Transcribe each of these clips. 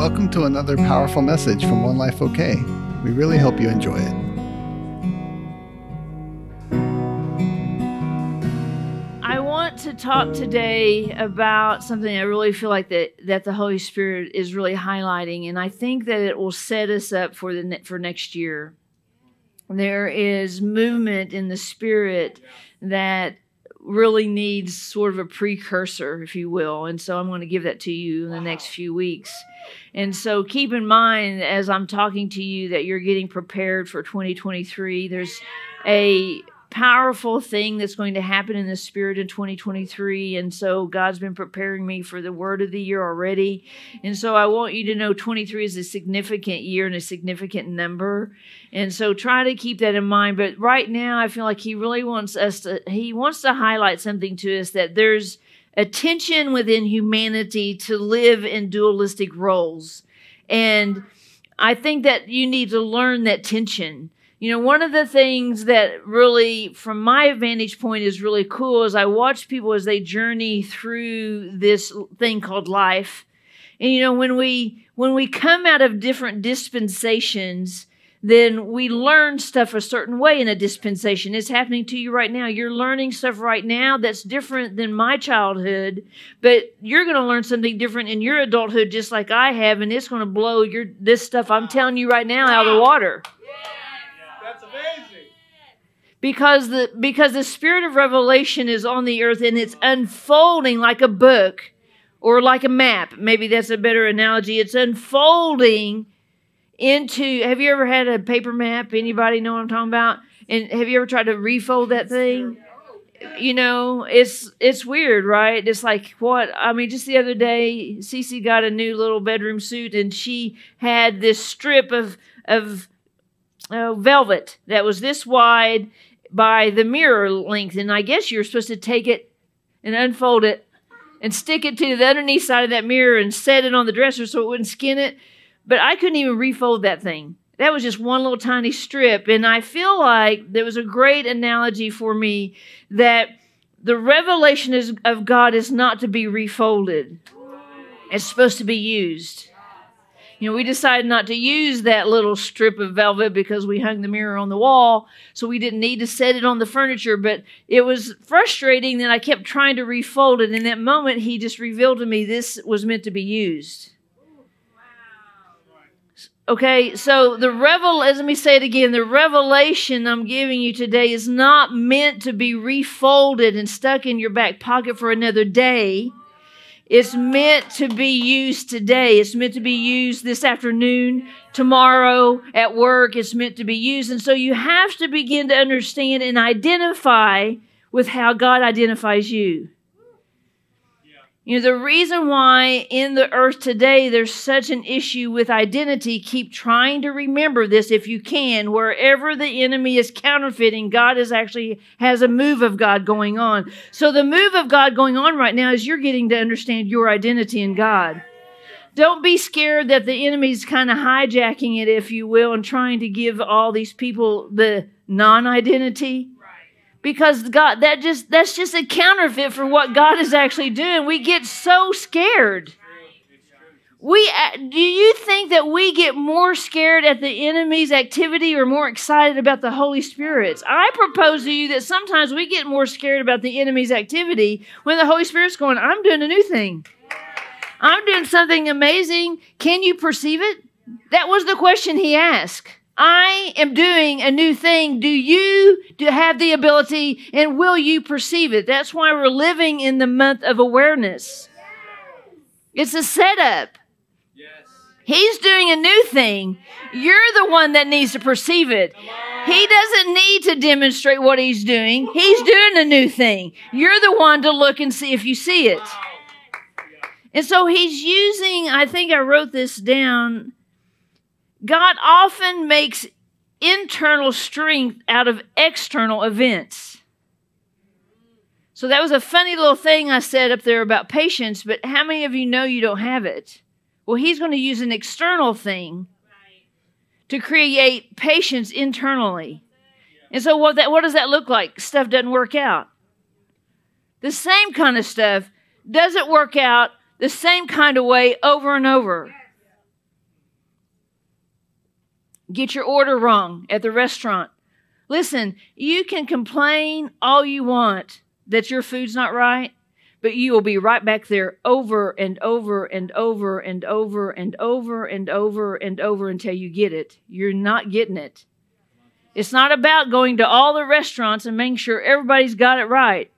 Welcome to another powerful message from One Life OK. We really hope you enjoy it. I want to talk today about something I really feel like that that the Holy Spirit is really highlighting, and I think that it will set us up for the for next year. There is movement in the Spirit that really needs sort of a precursor, if you will. And so I'm going to give that to you in the next few weeks. And so keep in mind as I'm talking to you that you're getting prepared for 2023. There's a powerful thing that's going to happen in the spirit in 2023 and so God's been preparing me for the word of the year already. And so I want you to know 23 is a significant year and a significant number. And so try to keep that in mind. But right now I feel like he really wants us to he wants to highlight something to us that there's a tension within humanity to live in dualistic roles. And I think that you need to learn that tension you know, one of the things that really, from my vantage point, is really cool is I watch people as they journey through this thing called life. And you know, when we when we come out of different dispensations, then we learn stuff a certain way in a dispensation. It's happening to you right now. You're learning stuff right now that's different than my childhood, but you're going to learn something different in your adulthood, just like I have, and it's going to blow your this stuff I'm telling you right now out of the water. Because the because the spirit of revelation is on the earth and it's unfolding like a book or like a map. Maybe that's a better analogy. It's unfolding into have you ever had a paper map? Anybody know what I'm talking about? And have you ever tried to refold that thing? you know, it's it's weird, right? It's like what I mean. Just the other day, Cece got a new little bedroom suit, and she had this strip of of uh, velvet that was this wide, by the mirror length. And I guess you're supposed to take it and unfold it and stick it to the underneath side of that mirror and set it on the dresser so it wouldn't skin it. But I couldn't even refold that thing. That was just one little tiny strip. And I feel like there was a great analogy for me that the revelation is, of God is not to be refolded, it's supposed to be used. You know, we decided not to use that little strip of velvet because we hung the mirror on the wall, so we didn't need to set it on the furniture. But it was frustrating that I kept trying to refold it. In that moment, he just revealed to me this was meant to be used. Okay, so the revel, let me say it again, the revelation I'm giving you today is not meant to be refolded and stuck in your back pocket for another day. It's meant to be used today. It's meant to be used this afternoon, tomorrow, at work. It's meant to be used. And so you have to begin to understand and identify with how God identifies you. You know, the reason why in the earth today there's such an issue with identity, keep trying to remember this if you can. Wherever the enemy is counterfeiting, God is actually has a move of God going on. So the move of God going on right now is you're getting to understand your identity in God. Don't be scared that the enemy's kind of hijacking it, if you will, and trying to give all these people the non identity because God that just that's just a counterfeit for what God is actually doing. We get so scared. We uh, do you think that we get more scared at the enemy's activity or more excited about the Holy Spirit's? I propose to you that sometimes we get more scared about the enemy's activity when the Holy Spirit's going, "I'm doing a new thing. I'm doing something amazing. Can you perceive it?" That was the question he asked. I am doing a new thing. Do you have the ability and will you perceive it? That's why we're living in the month of awareness. It's a setup. Yes. He's doing a new thing. You're the one that needs to perceive it. He doesn't need to demonstrate what he's doing. He's doing a new thing. You're the one to look and see if you see it. And so he's using, I think I wrote this down God often makes internal strength out of external events. So that was a funny little thing I said up there about patience, but how many of you know you don't have it? Well, he's going to use an external thing to create patience internally. And so what that what does that look like? Stuff doesn't work out. The same kind of stuff doesn't work out the same kind of way over and over. Get your order wrong at the restaurant. Listen, you can complain all you want that your food's not right, but you will be right back there over and over and over and over and over and over and over until you get it. You're not getting it. It's not about going to all the restaurants and making sure everybody's got it right.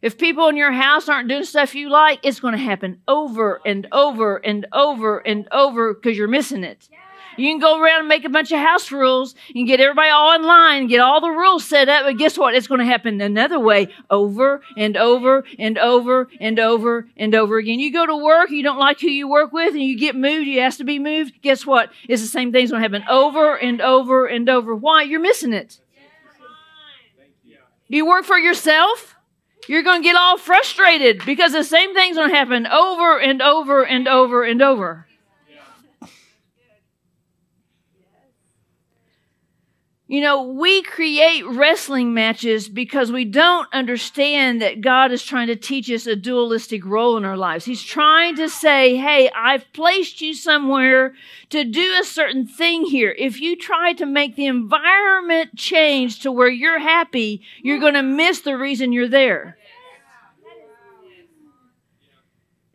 If people in your house aren't doing stuff you like, it's going to happen over and over and over and over because you're missing it. You can go around and make a bunch of house rules. and get everybody all in line, get all the rules set up, but guess what? It's going to happen another way over and over and over and over and over again. You go to work, you don't like who you work with, and you get moved, you ask to be moved. Guess what? It's the same thing's going to happen over and over and over. Why? You're missing it. You work for yourself? You're going to get all frustrated because the same thing's going to happen over and over and over and over. You know, we create wrestling matches because we don't understand that God is trying to teach us a dualistic role in our lives. He's trying to say, hey, I've placed you somewhere to do a certain thing here. If you try to make the environment change to where you're happy, you're going to miss the reason you're there.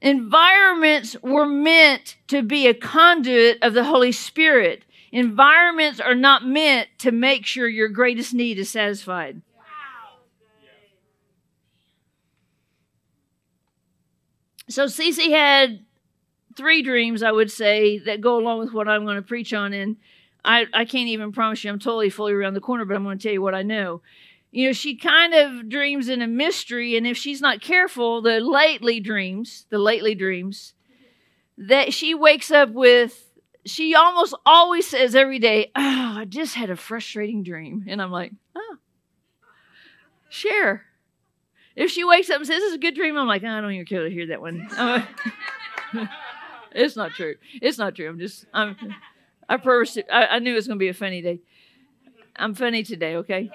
Environments were meant to be a conduit of the Holy Spirit. Environments are not meant to make sure your greatest need is satisfied. So Cece had three dreams, I would say, that go along with what I'm going to preach on. And I, I can't even promise you I'm totally fully around the corner, but I'm going to tell you what I know. You know, she kind of dreams in a mystery, and if she's not careful, the lately dreams, the lately dreams, that she wakes up with she almost always says every day, Oh, I just had a frustrating dream. And I'm like, Oh, share. If she wakes up and says, This is a good dream, I'm like, oh, I don't even care to hear that one. it's not true. It's not true. I'm just, I'm, I, purposed it. I, I knew it was going to be a funny day. I'm funny today, okay?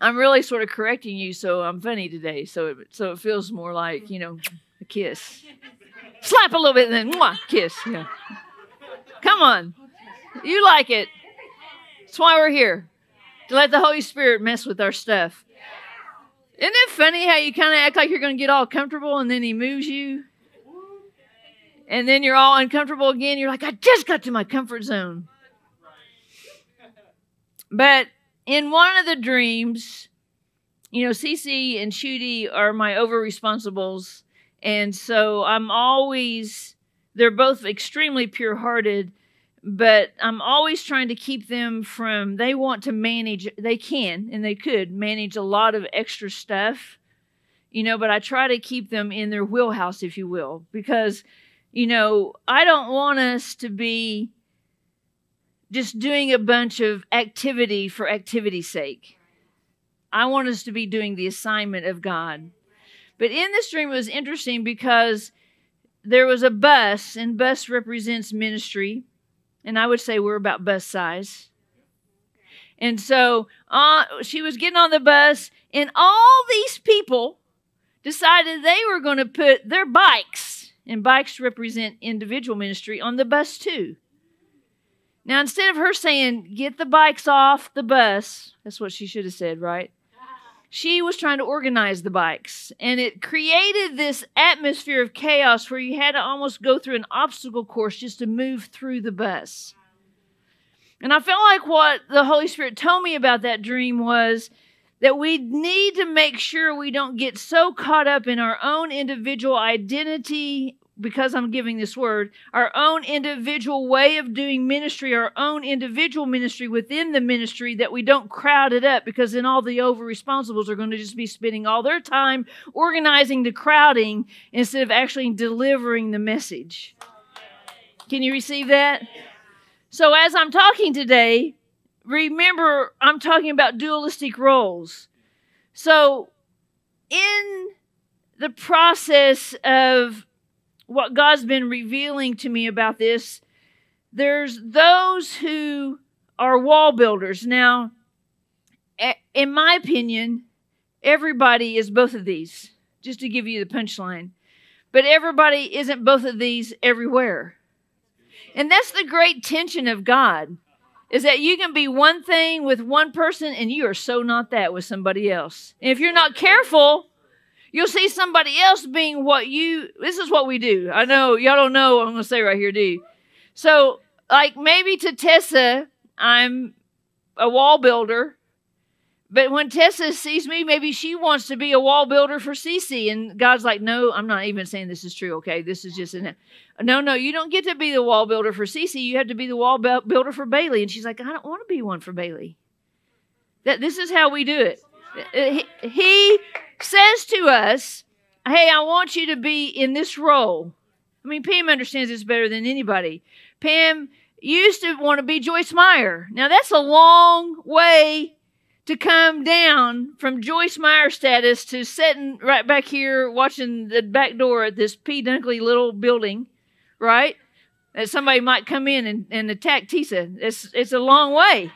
I'm really sort of correcting you, so I'm funny today. So it, so it feels more like, you know, a kiss slap a little bit, and then mwah, kiss. Yeah. Come on. You like it. That's why we're here. To let the Holy Spirit mess with our stuff. Isn't it funny how you kind of act like you're going to get all comfortable and then he moves you? And then you're all uncomfortable again. You're like, I just got to my comfort zone. But in one of the dreams, you know, Cece and Shooty are my over responsibles and so I'm always, they're both extremely pure hearted, but I'm always trying to keep them from, they want to manage, they can and they could manage a lot of extra stuff, you know, but I try to keep them in their wheelhouse, if you will, because, you know, I don't want us to be just doing a bunch of activity for activity's sake. I want us to be doing the assignment of God. But in this dream, it was interesting because there was a bus, and bus represents ministry. And I would say we're about bus size. And so uh, she was getting on the bus, and all these people decided they were going to put their bikes, and bikes represent individual ministry, on the bus too. Now, instead of her saying, get the bikes off the bus, that's what she should have said, right? She was trying to organize the bikes. And it created this atmosphere of chaos where you had to almost go through an obstacle course just to move through the bus. And I felt like what the Holy Spirit told me about that dream was that we need to make sure we don't get so caught up in our own individual identity because I'm giving this word, our own individual way of doing ministry, our own individual ministry within the ministry, that we don't crowd it up because then all the over responsibles are going to just be spending all their time organizing the crowding instead of actually delivering the message. Can you receive that? So, as I'm talking today, remember I'm talking about dualistic roles. So, in the process of what God's been revealing to me about this, there's those who are wall builders. Now, in my opinion, everybody is both of these, just to give you the punchline. But everybody isn't both of these everywhere. And that's the great tension of God is that you can be one thing with one person and you are so not that with somebody else. And if you're not careful, you'll see somebody else being what you this is what we do. I know y'all don't know what I'm gonna say right here, do you? So like maybe to Tessa, I'm a wall builder but when Tessa sees me, maybe she wants to be a wall builder for Cece. And God's like, no, I'm not even saying this is true, okay? This is just an. No, no, you don't get to be the wall builder for Cece. You have to be the wall builder for Bailey. And she's like, I don't want to be one for Bailey. That This is how we do it. He, he says to us, hey, I want you to be in this role. I mean, Pam understands this better than anybody. Pam used to want to be Joyce Meyer. Now, that's a long way to come down from Joyce Meyer status to sitting right back here watching the back door at this P. Dunkley little building, right? That somebody might come in and, and attack Tisa. It's it's a long way.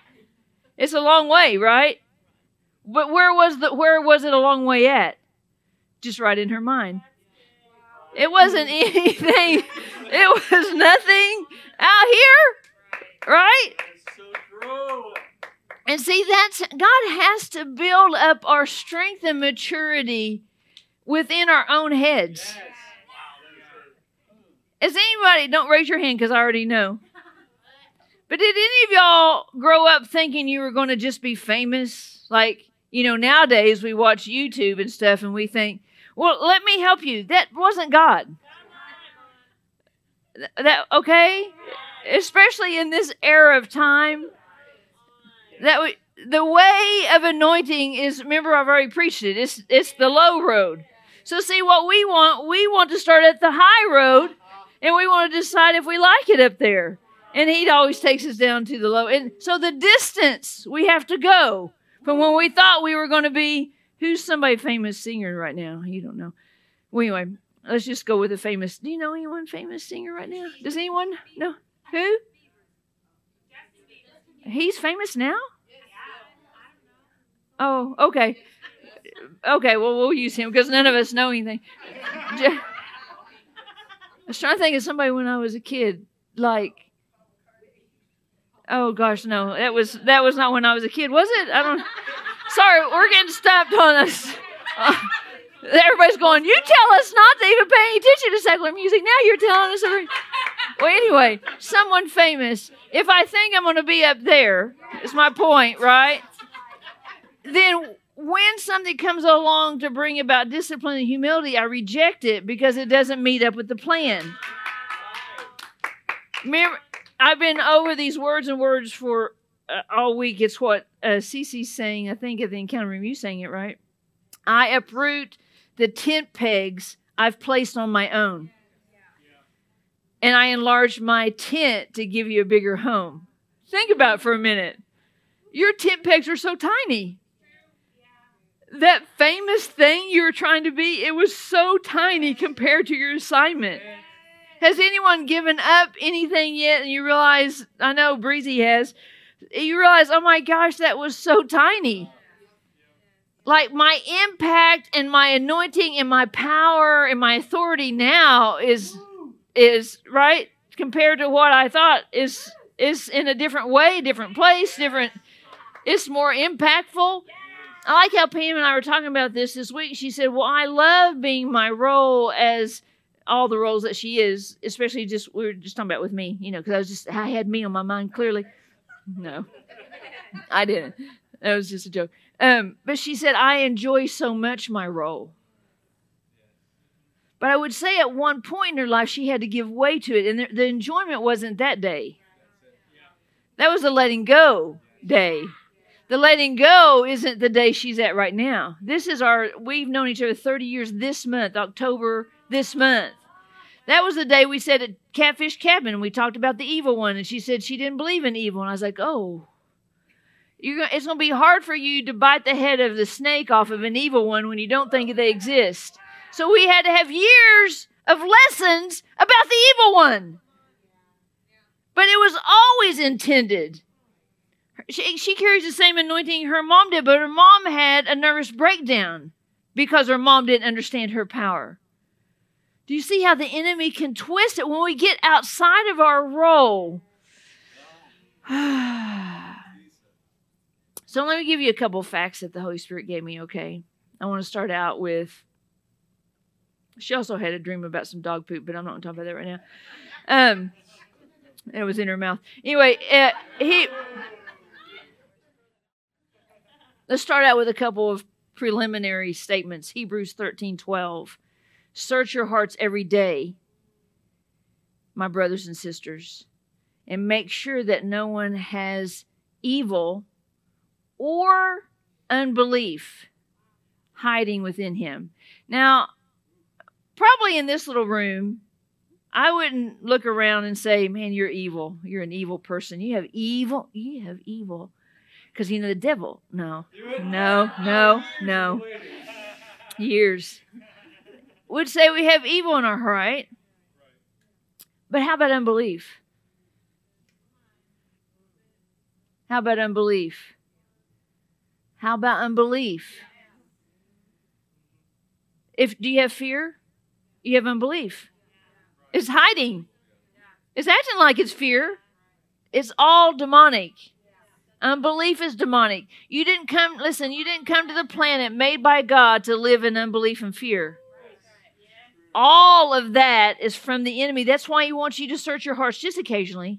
It's a long way, right? But where was the where was it a long way at? Just right in her mind. It wasn't anything. It was nothing out here, right? And see, that's God has to build up our strength and maturity within our own heads. Is anybody, don't raise your hand because I already know. But did any of y'all grow up thinking you were going to just be famous? Like, you know, nowadays we watch YouTube and stuff and we think, well, let me help you. That wasn't God. That, okay? Especially in this era of time that we, the way of anointing is remember I've already preached it. It's it's the low road. So see what we want, we want to start at the high road and we want to decide if we like it up there. And he always takes us down to the low. And so the distance we have to go from when we thought we were going to be who's somebody famous singer right now? You don't know. Well, anyway, let's just go with a famous. Do you know anyone famous singer right now? Does anyone know? Who? He's famous now? Oh, okay. Okay, well, we'll use him because none of us know anything. I was trying to think of somebody when I was a kid, like. Oh gosh, no, that was that was not when I was a kid, was it? I don't. Sorry, we're getting stopped on us. Uh, everybody's going. You tell us not to even pay attention to secular music. Now you're telling us. Every... Well, anyway, someone famous if I think I'm going to be up there, is my point, right? Then when something comes along to bring about discipline and humility, I reject it because it doesn't meet up with the plan. Remember, I've been over these words and words for uh, all week. It's what uh, Cece's saying. I think at the encounter review saying it right. I uproot the tent pegs I've placed on my own and I enlarge my tent to give you a bigger home. Think about for a minute. Your tent pegs are so tiny. That famous thing you were trying to be, it was so tiny compared to your assignment. Has anyone given up anything yet? And you realize, I know Breezy has, you realize, oh my gosh, that was so tiny. Like my impact and my anointing and my power and my authority now is is right compared to what I thought is is in a different way, different place, different. It's more impactful. I like how Pam and I were talking about this this week. She said, "Well, I love being my role as all the roles that she is, especially just we were just talking about with me, you know, because I was just I had me on my mind clearly. No, I didn't. That was just a joke. Um, but she said I enjoy so much my role. But I would say at one point in her life, she had to give way to it. And the, the enjoyment wasn't that day. That was the letting go day. The letting go isn't the day she's at right now. This is our, we've known each other 30 years this month, October this month. That was the day we said at Catfish Cabin, and we talked about the evil one, and she said she didn't believe in evil. And I was like, oh, you're, it's going to be hard for you to bite the head of the snake off of an evil one when you don't think they exist. So we had to have years of lessons about the evil one. But it was always intended. She, she carries the same anointing her mom did, but her mom had a nervous breakdown because her mom didn't understand her power. Do you see how the enemy can twist it when we get outside of our role? so let me give you a couple facts that the Holy Spirit gave me, okay? I want to start out with she also had a dream about some dog poop, but I'm not going to talk about that right now. Um, it was in her mouth. Anyway, uh, he. Let's start out with a couple of preliminary statements. Hebrews 13 12. Search your hearts every day, my brothers and sisters, and make sure that no one has evil or unbelief hiding within him. Now, probably in this little room, I wouldn't look around and say, Man, you're evil. You're an evil person. You have evil. You have evil. Because you know the devil. No, no, no, no. Years would say we have evil in our heart. But how about unbelief? How about unbelief? How about unbelief? If do you have fear? You have unbelief. It's hiding. It's acting like it's fear. It's all demonic. Unbelief is demonic. You didn't come, listen, you didn't come to the planet made by God to live in unbelief and fear all of that is from the enemy. That's why he wants you to search your hearts just occasionally.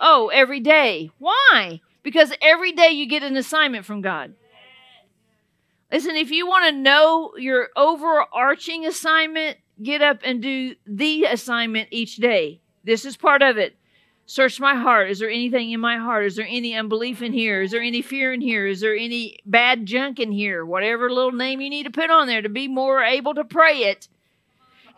Oh, every day. Why? Because every day you get an assignment from God. Listen, if you want to know your overarching assignment, get up and do the assignment each day. This is part of it. Search my heart. Is there anything in my heart? Is there any unbelief in here? Is there any fear in here? Is there any bad junk in here? Whatever little name you need to put on there to be more able to pray it.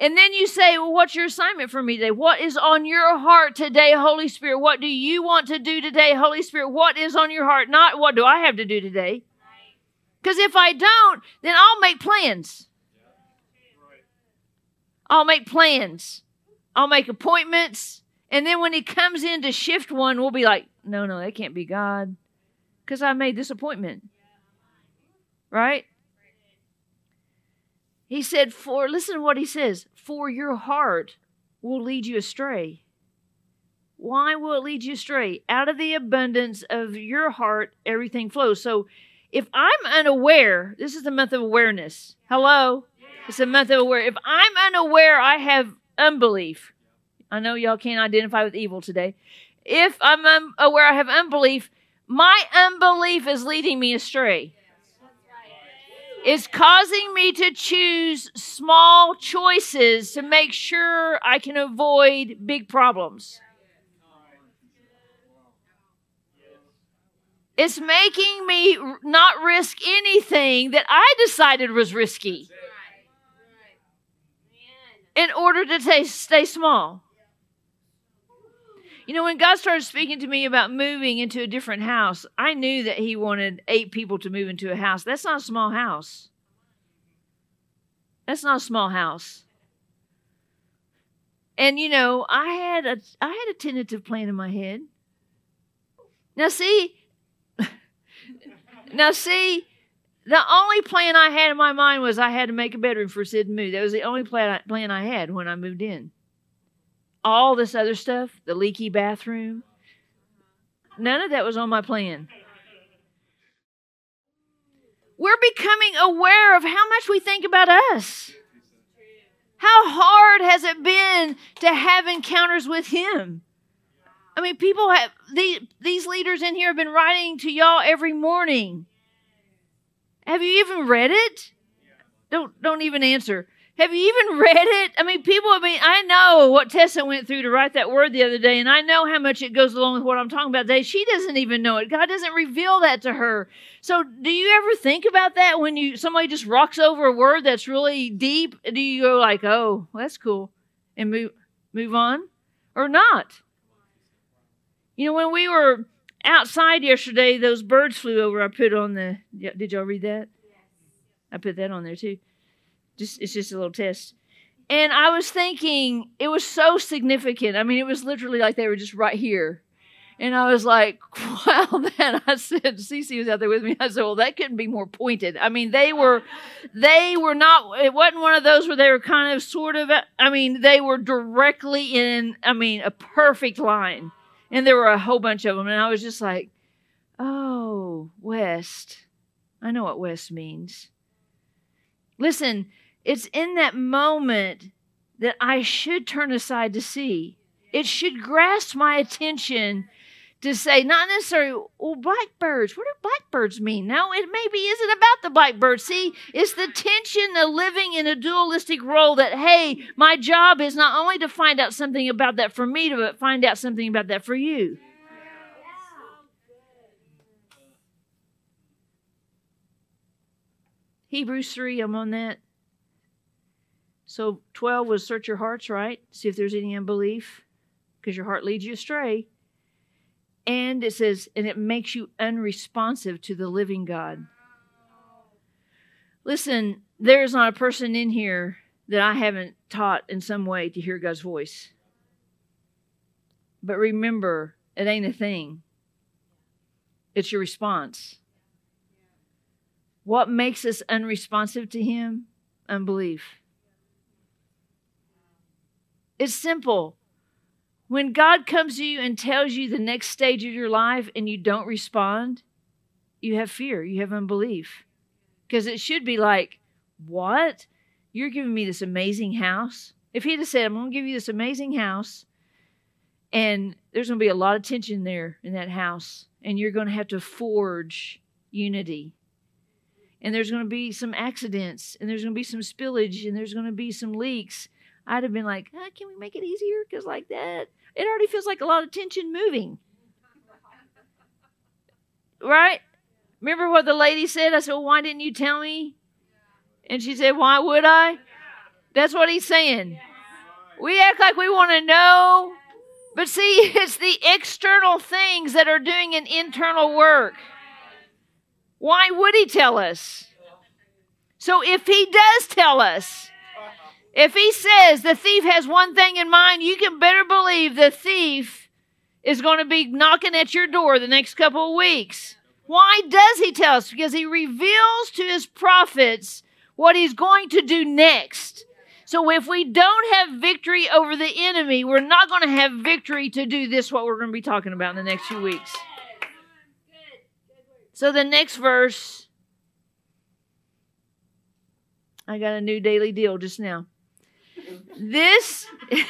And then you say, Well, what's your assignment for me today? What is on your heart today, Holy Spirit? What do you want to do today, Holy Spirit? What is on your heart? Not what do I have to do today? Because if I don't, then I'll make plans. I'll make plans. I'll make appointments. And then when he comes in to shift one, we'll be like, no, no, that can't be God. Because I made this appointment. Right? He said, For, listen to what he says, for your heart will lead you astray. Why will it lead you astray? Out of the abundance of your heart, everything flows. So if I'm unaware, this is the month of awareness. Hello? It's a month of aware. If I'm unaware, I have unbelief. I know y'all can't identify with evil today. If I'm un- aware I have unbelief, my unbelief is leading me astray. It's causing me to choose small choices to make sure I can avoid big problems. It's making me not risk anything that I decided was risky in order to stay small. You know, when God started speaking to me about moving into a different house, I knew that He wanted eight people to move into a house. That's not a small house. That's not a small house. And you know, I had a I had a tentative plan in my head. Now see, now see, the only plan I had in my mind was I had to make a bedroom for Sid to move. That was the only plan plan I had when I moved in all this other stuff, the leaky bathroom, none of that was on my plan. We're becoming aware of how much we think about us. How hard has it been to have encounters with Him? I mean, people have these these leaders in here have been writing to y'all every morning. Have you even read it? Don't don't even answer. Have you even read it? I mean, people, I mean, I know what Tessa went through to write that word the other day, and I know how much it goes along with what I'm talking about today. She doesn't even know it. God doesn't reveal that to her. So, do you ever think about that when you somebody just rocks over a word that's really deep? Do you go like, "Oh, that's cool," and move move on, or not? You know, when we were outside yesterday, those birds flew over. I put on the. Did y'all read that? I put that on there too. Just it's just a little test. And I was thinking it was so significant. I mean, it was literally like they were just right here. And I was like, wow, man. I said, Cece was out there with me. I said, well, that couldn't be more pointed. I mean, they were, they were not, it wasn't one of those where they were kind of sort of, I mean, they were directly in, I mean, a perfect line. And there were a whole bunch of them. And I was just like, oh, West. I know what West means. Listen, it's in that moment that I should turn aside to see. It should grasp my attention to say, not necessarily, well, blackbirds. What do blackbirds mean? No, it maybe isn't about the blackbird. See, it's the tension of living in a dualistic role that, hey, my job is not only to find out something about that for me, but find out something about that for you. Hebrews 3, I'm on that. So 12 was search your hearts, right? See if there's any unbelief, because your heart leads you astray. And it says, and it makes you unresponsive to the living God. Listen, there is not a person in here that I haven't taught in some way to hear God's voice. But remember, it ain't a thing, it's your response. What makes us unresponsive to Him? Unbelief. It's simple. When God comes to you and tells you the next stage of your life and you don't respond, you have fear, you have unbelief. Because it should be like, What? You're giving me this amazing house? If he'd have said, I'm going to give you this amazing house, and there's going to be a lot of tension there in that house, and you're going to have to forge unity. And there's going to be some accidents, and there's going to be some spillage, and there's going to be some leaks. I'd have been like, ah, can we make it easier? Because, like that, it already feels like a lot of tension moving. Right? Remember what the lady said? I said, well, why didn't you tell me? And she said, why would I? That's what he's saying. We act like we want to know, but see, it's the external things that are doing an internal work. Why would he tell us? So if he does tell us, if he says the thief has one thing in mind, you can better believe the thief is going to be knocking at your door the next couple of weeks. Why does he tell us? Because he reveals to his prophets what he's going to do next. So if we don't have victory over the enemy, we're not going to have victory to do this, what we're going to be talking about in the next few weeks. So the next verse, I got a new daily deal just now. This, I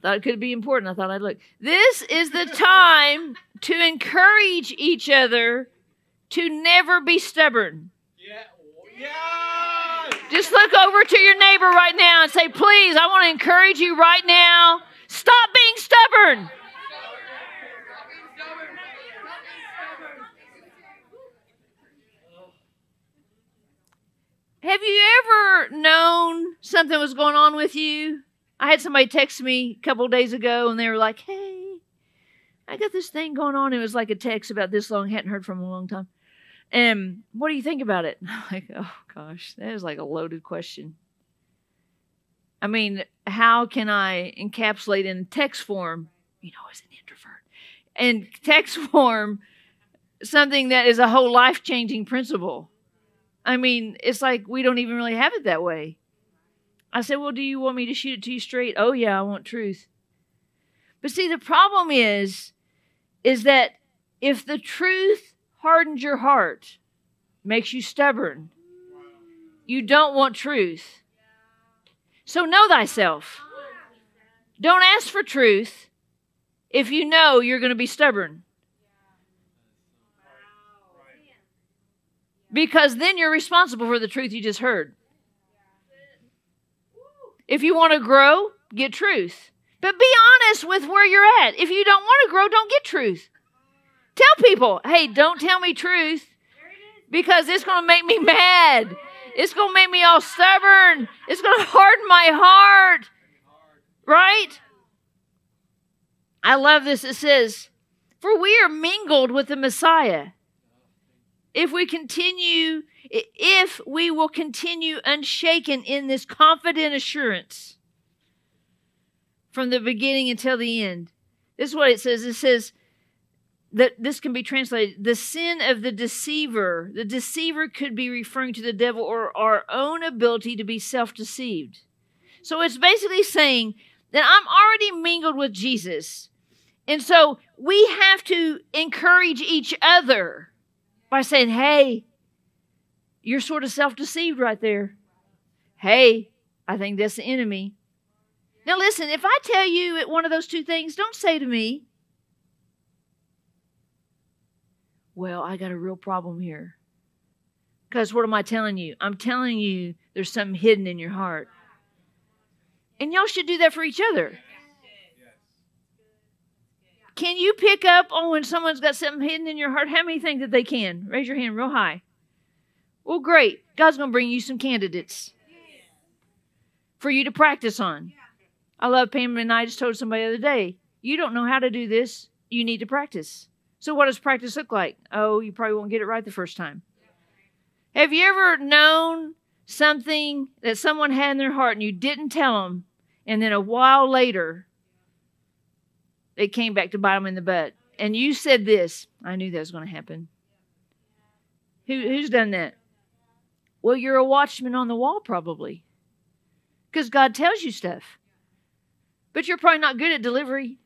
thought it could be important. I thought I'd look. This is the time to encourage each other to never be stubborn. Yeah. Yeah. Just look over to your neighbor right now and say, please, I want to encourage you right now. Stop being stubborn. Have you ever known something was going on with you? I had somebody text me a couple days ago and they were like, hey, I got this thing going on. It was like a text about this long, hadn't heard from a long time. And what do you think about it? I'm like, oh gosh, that is like a loaded question. I mean, how can I encapsulate in text form, you know, as an introvert, and text form something that is a whole life changing principle? I mean, it's like we don't even really have it that way. I said, Well, do you want me to shoot it to you straight? Oh, yeah, I want truth. But see, the problem is, is that if the truth hardens your heart, makes you stubborn, you don't want truth. So know thyself. Don't ask for truth if you know you're going to be stubborn. Because then you're responsible for the truth you just heard. If you want to grow, get truth. But be honest with where you're at. If you don't want to grow, don't get truth. Tell people, hey, don't tell me truth because it's going to make me mad. It's going to make me all stubborn. It's going to harden my heart. Right? I love this. It says, For we are mingled with the Messiah if we continue, if we will continue unshaken in this confident assurance from the beginning until the end. This is what it says. It says, that this can be translated the sin of the deceiver. The deceiver could be referring to the devil or our own ability to be self deceived. So it's basically saying that I'm already mingled with Jesus. And so we have to encourage each other by saying, hey, you're sort of self deceived right there. Hey, I think that's the enemy. Now, listen, if I tell you one of those two things, don't say to me, well, I got a real problem here. Because what am I telling you? I'm telling you there's something hidden in your heart. And y'all should do that for each other. Can you pick up on when someone's got something hidden in your heart? How many think that they can? Raise your hand real high. Well, great. God's going to bring you some candidates for you to practice on. I love Pam and I just told somebody the other day, you don't know how to do this. You need to practice. So, what does practice look like? Oh, you probably won't get it right the first time. Have you ever known something that someone had in their heart and you didn't tell them, and then a while later, it came back to bite them in the butt? And you said this, I knew that was going to happen. Who, who's done that? Well, you're a watchman on the wall, probably, because God tells you stuff. But you're probably not good at delivery.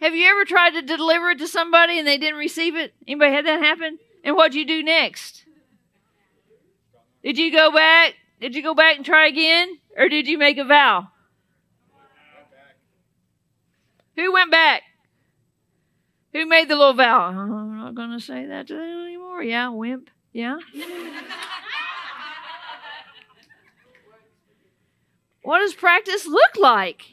Have you ever tried to deliver it to somebody and they didn't receive it? Anybody had that happen? And what'd you do next? Did you go back? Did you go back and try again? Or did you make a vow? Who went back? Who made the little vow? Oh, I'm not going to say that to them anymore. Yeah, wimp. Yeah. what does practice look like?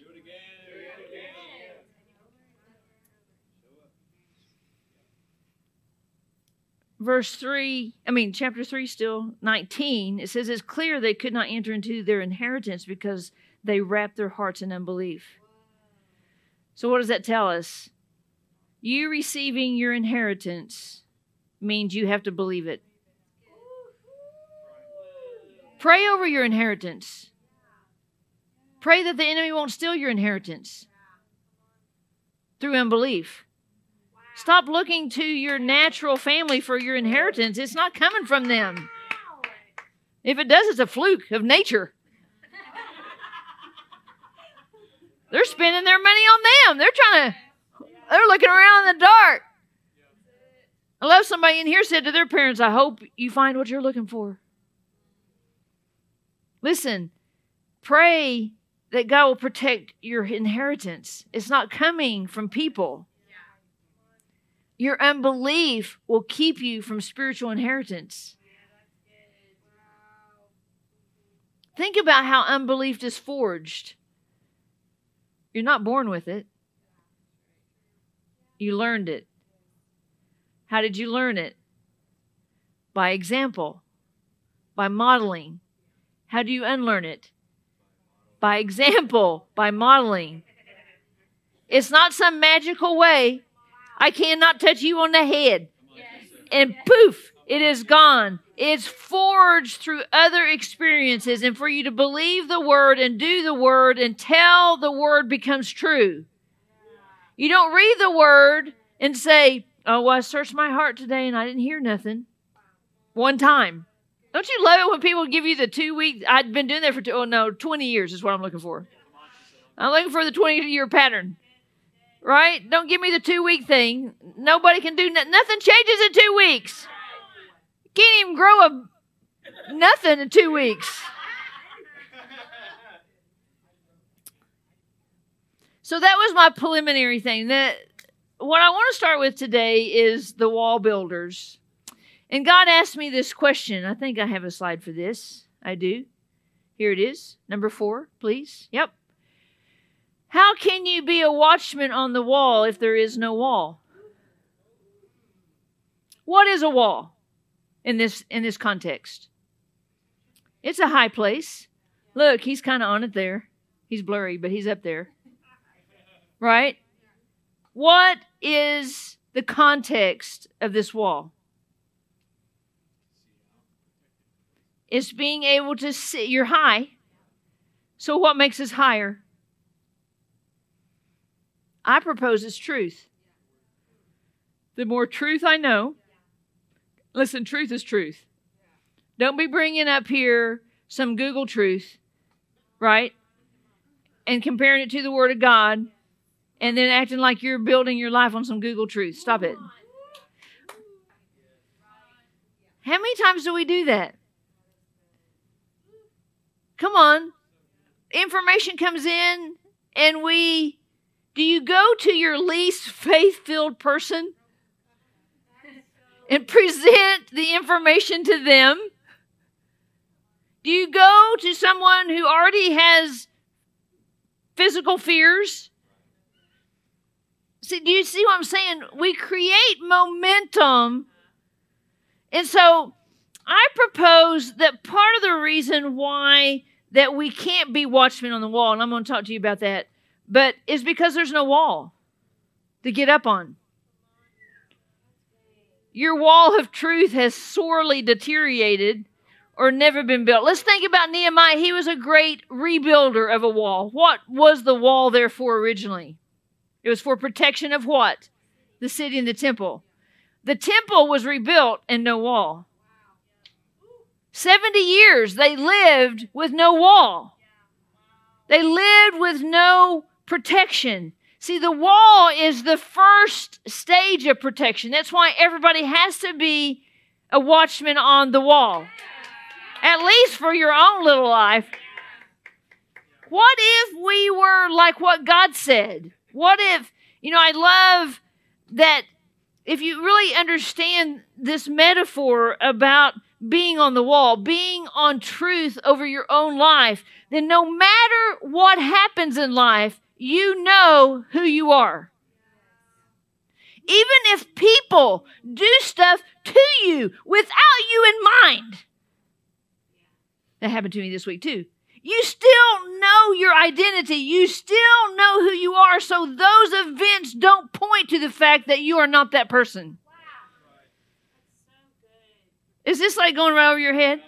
verse 3, I mean, chapter 3, still 19, it says, It's clear they could not enter into their inheritance because they wrapped their hearts in unbelief. So, what does that tell us? You receiving your inheritance means you have to believe it. Pray over your inheritance. Pray that the enemy won't steal your inheritance through unbelief. Stop looking to your natural family for your inheritance. It's not coming from them. If it does, it's a fluke of nature. They're spending their money on them. They're trying to, they're looking around in the dark. I love somebody in here said to their parents, I hope you find what you're looking for. Listen, pray that God will protect your inheritance. It's not coming from people. Your unbelief will keep you from spiritual inheritance. Think about how unbelief is forged. You're not born with it, you learned it. How did you learn it? By example, by modeling. How do you unlearn it? By example, by modeling. It's not some magical way. I cannot touch you on the head. And poof, it is gone. It's forged through other experiences. And for you to believe the word and do the word until the word becomes true. You don't read the word and say, Oh, well, I searched my heart today and I didn't hear nothing. One time. Don't you love it when people give you the two week? I've been doing that for two, oh no, 20 years is what I'm looking for. I'm looking for the 20 year pattern right? Don't give me the two week thing. Nobody can do nothing. Nothing changes in two weeks. Can't even grow a nothing in two weeks. So that was my preliminary thing. That what I want to start with today is the wall builders. And God asked me this question. I think I have a slide for this. I do. Here it is. Number four, please. Yep. How can you be a watchman on the wall if there is no wall? What is a wall in this in this context? It's a high place. Look, he's kind of on it there. He's blurry, but he's up there. Right? What is the context of this wall? It's being able to see. You're high. So, what makes us higher? I propose it's truth. the more truth I know. Listen, truth is truth. Don't be bringing up here some Google truth, right? And comparing it to the Word of God and then acting like you're building your life on some Google truth. Stop it. How many times do we do that? Come on. Information comes in and we do you go to your least faith-filled person and present the information to them? Do you go to someone who already has physical fears? See, do you see what I'm saying? We create momentum. And so I propose that part of the reason why that we can't be watchmen on the wall, and I'm going to talk to you about that, but is because there's no wall to get up on. Your wall of truth has sorely deteriorated or never been built. Let's think about Nehemiah. He was a great rebuilder of a wall. What was the wall there for originally? It was for protection of what? The city and the temple. The temple was rebuilt and no wall. 70 years they lived with no wall. They lived with no protection. See, the wall is the first stage of protection. That's why everybody has to be a watchman on the wall, at least for your own little life. What if we were like what God said? What if, you know, I love that if you really understand this metaphor about being on the wall, being on truth over your own life, then no matter what happens in life, you know who you are. Even if people do stuff to you without you in mind. That happened to me this week too. You still know your identity. You still know who you are. So those events don't point to the fact that you are not that person. Is this like going right over your head?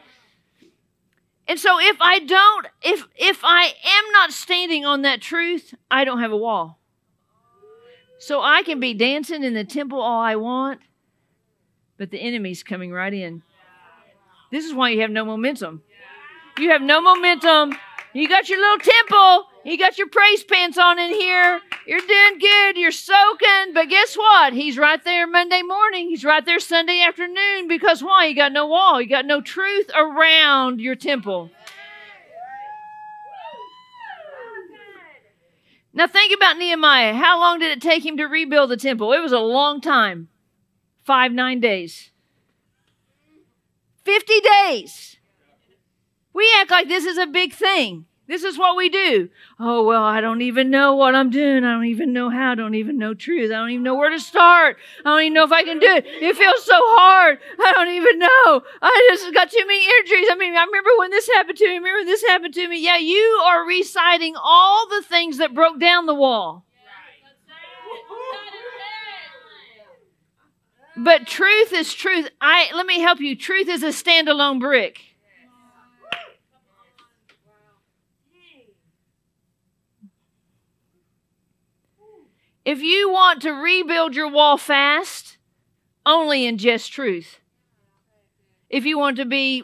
And so if I don't, if if I am not standing on that truth, I don't have a wall. So I can be dancing in the temple all I want, but the enemy's coming right in. This is why you have no momentum. You have no momentum. You got your little temple. You got your praise pants on in here. You're doing good. You're soaking. But guess what? He's right there Monday morning. He's right there Sunday afternoon. Because why? You got no wall. You got no truth around your temple. Now think about Nehemiah. How long did it take him to rebuild the temple? It was a long time. Five, nine days. 50 days. We act like this is a big thing. This is what we do. Oh, well, I don't even know what I'm doing. I don't even know how. I don't even know truth. I don't even know where to start. I don't even know if I can do it. It feels so hard. I don't even know. I just got too many injuries. I mean, I remember when this happened to me. Remember when this happened to me. Yeah, you are reciting all the things that broke down the wall. But truth is truth. I let me help you. Truth is a standalone brick. If you want to rebuild your wall fast, only ingest truth. If you want to be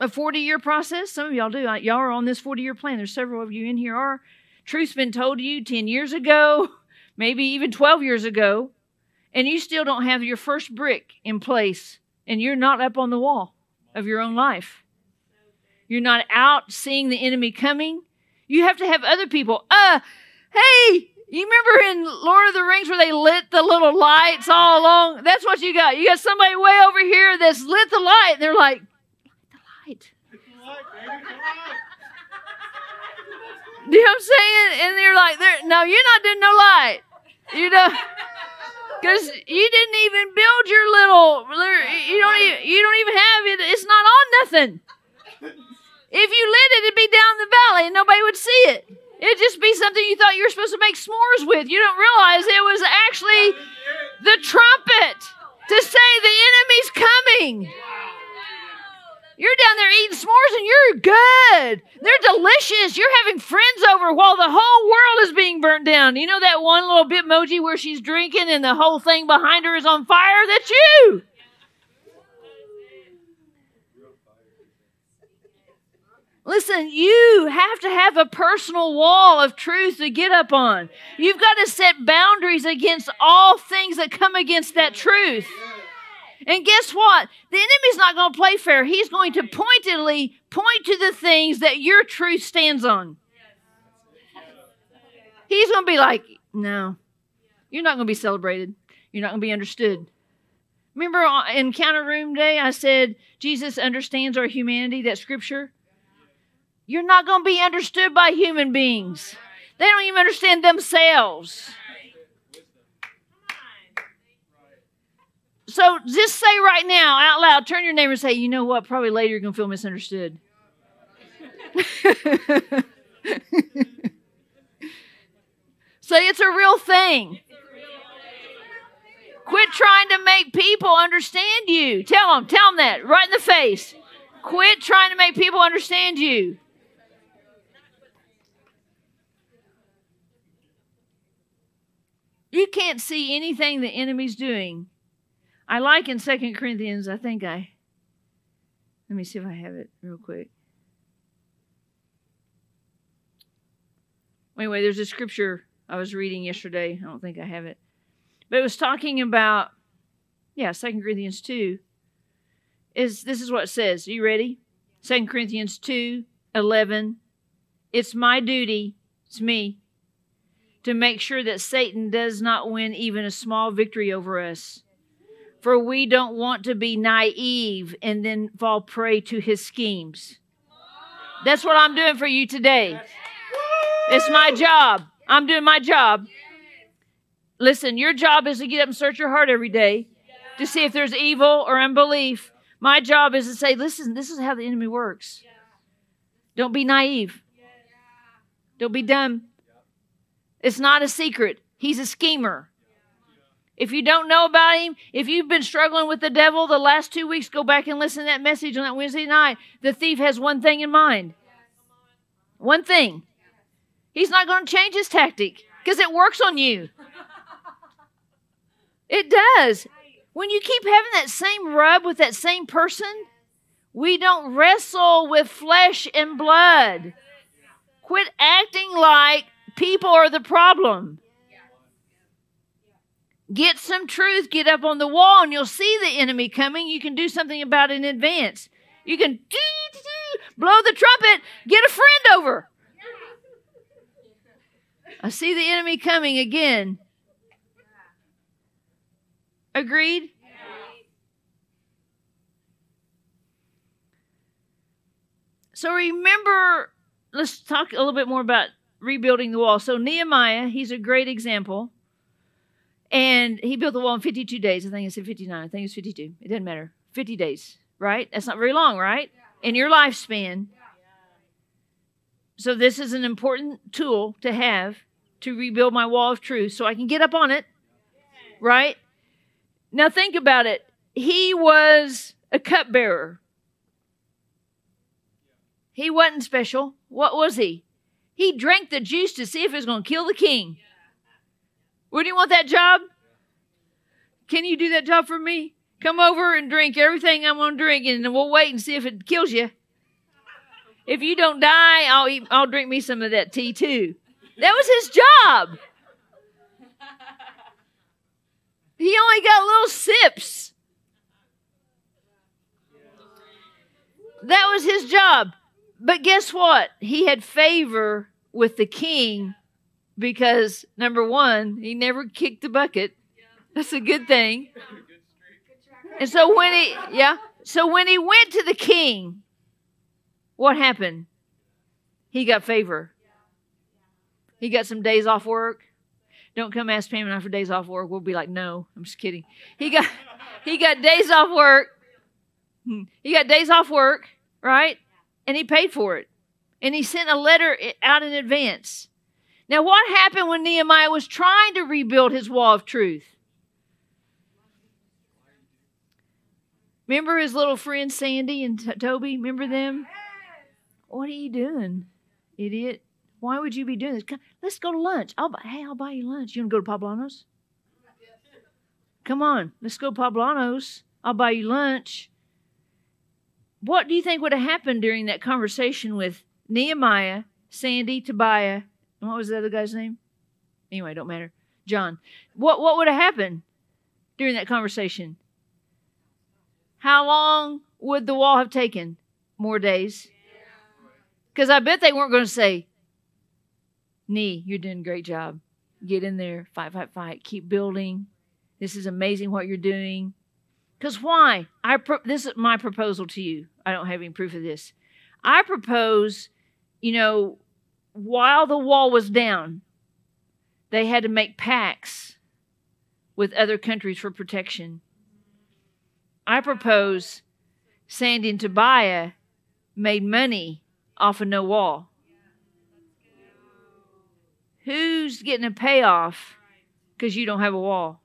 a 40 year process, some of y'all do. Y'all are on this 40 year plan. There's several of you in here are. Truth's been told to you 10 years ago, maybe even 12 years ago, and you still don't have your first brick in place, and you're not up on the wall of your own life. You're not out seeing the enemy coming. You have to have other people. Uh, hey, you remember in Lord of the Rings where they lit the little lights all along? That's what you got. You got somebody way over here that's lit the light. And they're like, the light. Do you know what I'm saying? And they're like, they're, no, you're not doing no light. You know, because you didn't even build your little. You don't even. You don't even have it. It's not on nothing. If you lit it, it'd be down the valley and nobody would see it. It'd just be something you thought you were supposed to make s'mores with. You don't realize it was actually the trumpet to say the enemy's coming. You're down there eating s'mores and you're good. They're delicious. You're having friends over while the whole world is being burnt down. You know that one little bitmoji where she's drinking and the whole thing behind her is on fire? That's you. Listen, you have to have a personal wall of truth to get up on. You've got to set boundaries against all things that come against that truth. And guess what? The enemy's not going to play fair. He's going to pointedly point to the things that your truth stands on. He's going to be like, no, you're not going to be celebrated. You're not going to be understood. Remember uh, in counter room day, I said Jesus understands our humanity, that scripture? You're not going to be understood by human beings. They don't even understand themselves. So just say right now, out loud, turn your neighbor and say, you know what? Probably later you're going to feel misunderstood. say it's a real thing. Quit trying to make people understand you. Tell them, tell them that right in the face. Quit trying to make people understand you. You can't see anything the enemy's doing. I like in Second Corinthians, I think I, let me see if I have it real quick. Anyway, there's a scripture I was reading yesterday. I don't think I have it. But it was talking about, yeah, Second Corinthians 2. Is this is what it says. Are you ready? Second Corinthians 2, 11. It's my duty, it's me, to make sure that Satan does not win even a small victory over us. For we don't want to be naive and then fall prey to his schemes. That's what I'm doing for you today. It's my job. I'm doing my job. Listen, your job is to get up and search your heart every day to see if there's evil or unbelief. My job is to say, listen, this is how the enemy works. Don't be naive. Don't be dumb. It's not a secret. He's a schemer. If you don't know about him, if you've been struggling with the devil the last two weeks, go back and listen to that message on that Wednesday night. The thief has one thing in mind. One thing. He's not going to change his tactic because it works on you. It does. When you keep having that same rub with that same person, we don't wrestle with flesh and blood. Quit acting like people are the problem. Get some truth, get up on the wall, and you'll see the enemy coming. You can do something about it in advance. You can blow the trumpet, get a friend over. I see the enemy coming again. Agreed? So remember, let's talk a little bit more about rebuilding the wall. So Nehemiah, he's a great example. And he built the wall in 52 days. I think it's 59. I think it's 52. It doesn't matter. 50 days, right? That's not very long, right? In your lifespan. So this is an important tool to have to rebuild my wall of truth so I can get up on it, right? Now think about it. He was a cupbearer. He wasn't special. What was he? He drank the juice to see if it was going to kill the king. Would you want that job? Can you do that job for me? Come over and drink everything I'm going to drink, and then we'll wait and see if it kills you. If you don't die, I'll eat, I'll drink me some of that tea too. That was his job. He only got little sips. That was his job. But guess what? He had favor with the king because number one, he never kicked the bucket. That's a good thing. And so when he yeah, so when he went to the king, what happened? He got favor. He got some days off work. Don't come ask Pam and I for days off work. We'll be like, no, I'm just kidding. He got he got days off work. Hmm. He got days off work, right? And he paid for it. And he sent a letter out in advance. Now, what happened when Nehemiah was trying to rebuild his wall of truth? Remember his little friends Sandy and T- Toby? Remember them? What are you doing, idiot? Why would you be doing this? Come, let's go to lunch. I'll buy, hey, I'll buy you lunch. You want to go to Poblanos? Come on, let's go Poblanos. I'll buy you lunch. What do you think would have happened during that conversation with Nehemiah, Sandy, Tobiah, and what was the other guy's name? Anyway, don't matter. John. What what would have happened during that conversation? How long would the wall have taken? More days. Because I bet they weren't going to say, Nee, you're doing a great job. Get in there, fight, fight, fight. Keep building. This is amazing what you're doing. Because why? I pro- this is my proposal to you. I don't have any proof of this. I propose, you know, while the wall was down, they had to make pacts with other countries for protection. I propose Sandy and Tobiah made money off of no wall. Who's getting a payoff because you don't have a wall?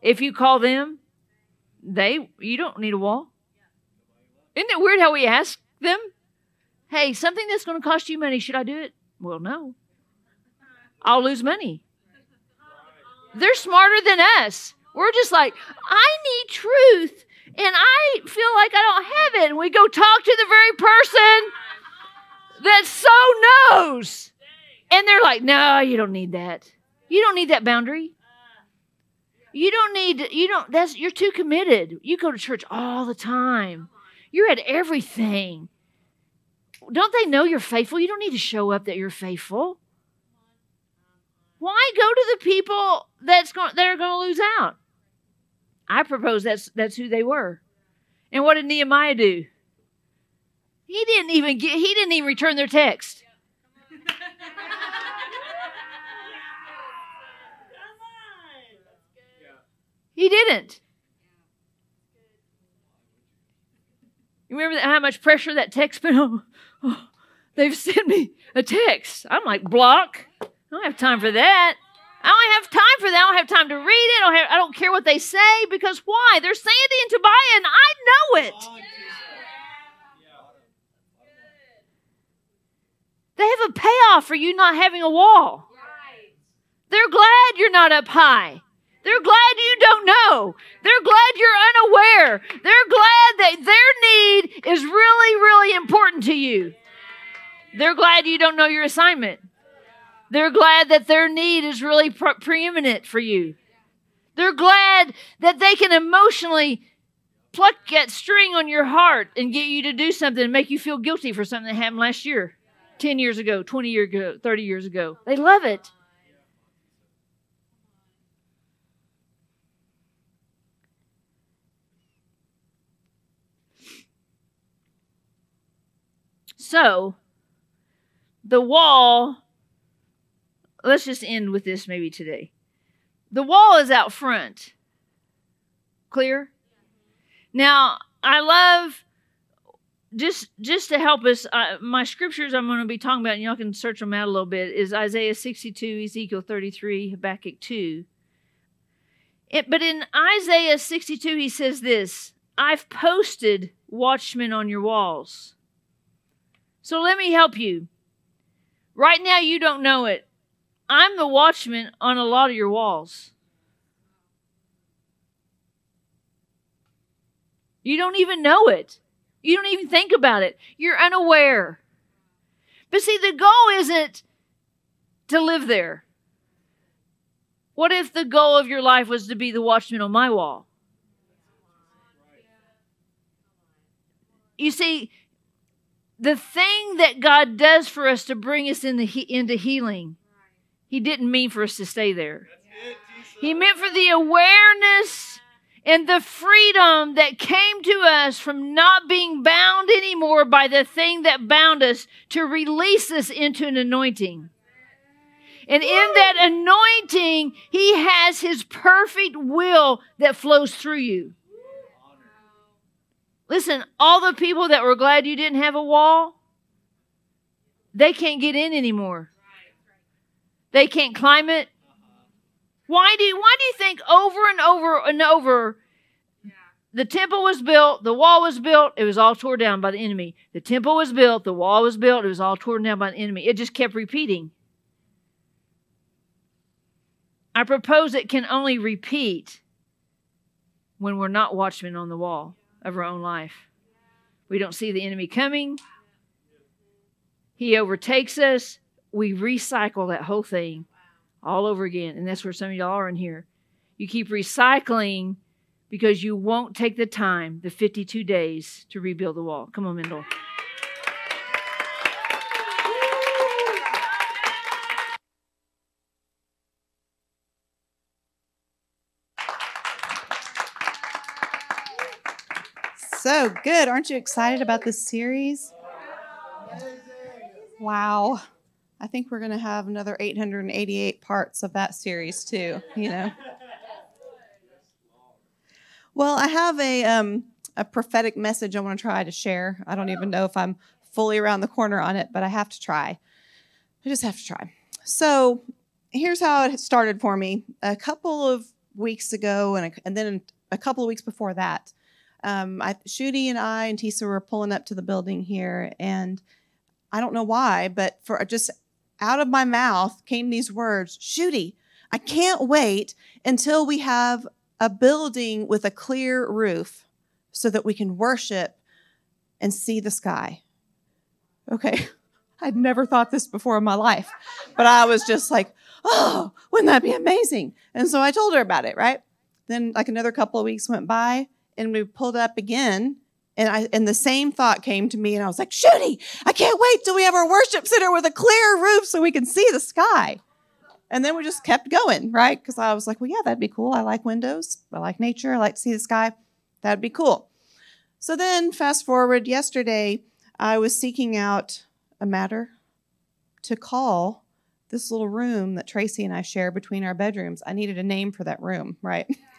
If you call them, they you don't need a wall. Isn't it weird how we ask them? Hey, something that's going to cost you money, should I do it? Well, no. I'll lose money. They're smarter than us. We're just like, I need truth, and I feel like I don't have it. And we go talk to the very person that so knows. And they're like, no, you don't need that. You don't need that boundary. You don't need, you don't, that's, you're too committed. You go to church all the time. You're at everything. Don't they know you're faithful? You don't need to show up that you're faithful. Why go to the people that's going that are going to lose out? I propose that's that's who they were. And what did Nehemiah do? He didn't even get he didn't even return their text. He didn't. You remember how much pressure that text put on? Oh, they've sent me a text. I'm like, block. I don't have time for that. I don't have time for that. I don't have time to read it. I don't, have, I don't care what they say because why? They're Sandy and Tobiah, and I know it. They have a payoff for you not having a wall. They're glad you're not up high. They're glad you don't know. They're glad you're unaware. They're glad that their need is really, really important to you. They're glad you don't know your assignment. They're glad that their need is really pre- preeminent for you. They're glad that they can emotionally pluck that string on your heart and get you to do something and make you feel guilty for something that happened last year, 10 years ago, 20 years ago, 30 years ago. They love it. So, the wall, let's just end with this maybe today. The wall is out front. Clear? Now, I love just just to help us uh, my scriptures i'm going to be talking about and y'all can search them out a little bit is isaiah 62 ezekiel 33 habakkuk 2 it, but in isaiah 62 he says this i've posted watchmen on your walls so let me help you. Right now, you don't know it. I'm the watchman on a lot of your walls. You don't even know it. You don't even think about it. You're unaware. But see, the goal isn't to live there. What if the goal of your life was to be the watchman on my wall? You see, the thing that God does for us to bring us in the, into healing, He didn't mean for us to stay there. He meant for the awareness and the freedom that came to us from not being bound anymore by the thing that bound us to release us into an anointing. And in that anointing, He has His perfect will that flows through you. Listen, all the people that were glad you didn't have a wall, they can't get in anymore. They can't climb it. Why do you, why do you think over and over and over the temple was built, the wall was built, it was all torn down by the enemy. The temple was built, the wall was built, it was all torn down by the enemy. It just kept repeating. I propose it can only repeat when we're not watchmen on the wall of our own life. We don't see the enemy coming, he overtakes us. We recycle that whole thing all over again. And that's where some of y'all are in here. You keep recycling because you won't take the time, the 52 days, to rebuild the wall. Come on, Mendel. So good. Aren't you excited about this series? Wow. I think we're going to have another 888 parts of that series too, you know. Well, I have a um, a prophetic message I want to try to share. I don't even know if I'm fully around the corner on it, but I have to try. I just have to try. So, here's how it started for me. A couple of weeks ago, and, a, and then a couple of weeks before that, um, I, Shooty and I and Tisa were pulling up to the building here, and I don't know why, but for just out of my mouth came these words, Shooty, I can't wait until we have a building with a clear roof so that we can worship and see the sky. Okay, I'd never thought this before in my life, but I was just like, oh, wouldn't that be amazing? And so I told her about it, right? Then, like another couple of weeks went by, and we pulled up again. And I and the same thought came to me, and I was like, Shooty, I can't wait till we have our worship center with a clear roof so we can see the sky. And then we just kept going, right? Because I was like, well, yeah, that'd be cool. I like windows. I like nature. I like to see the sky. That'd be cool. So then, fast forward, yesterday, I was seeking out a matter to call this little room that Tracy and I share between our bedrooms. I needed a name for that room, right?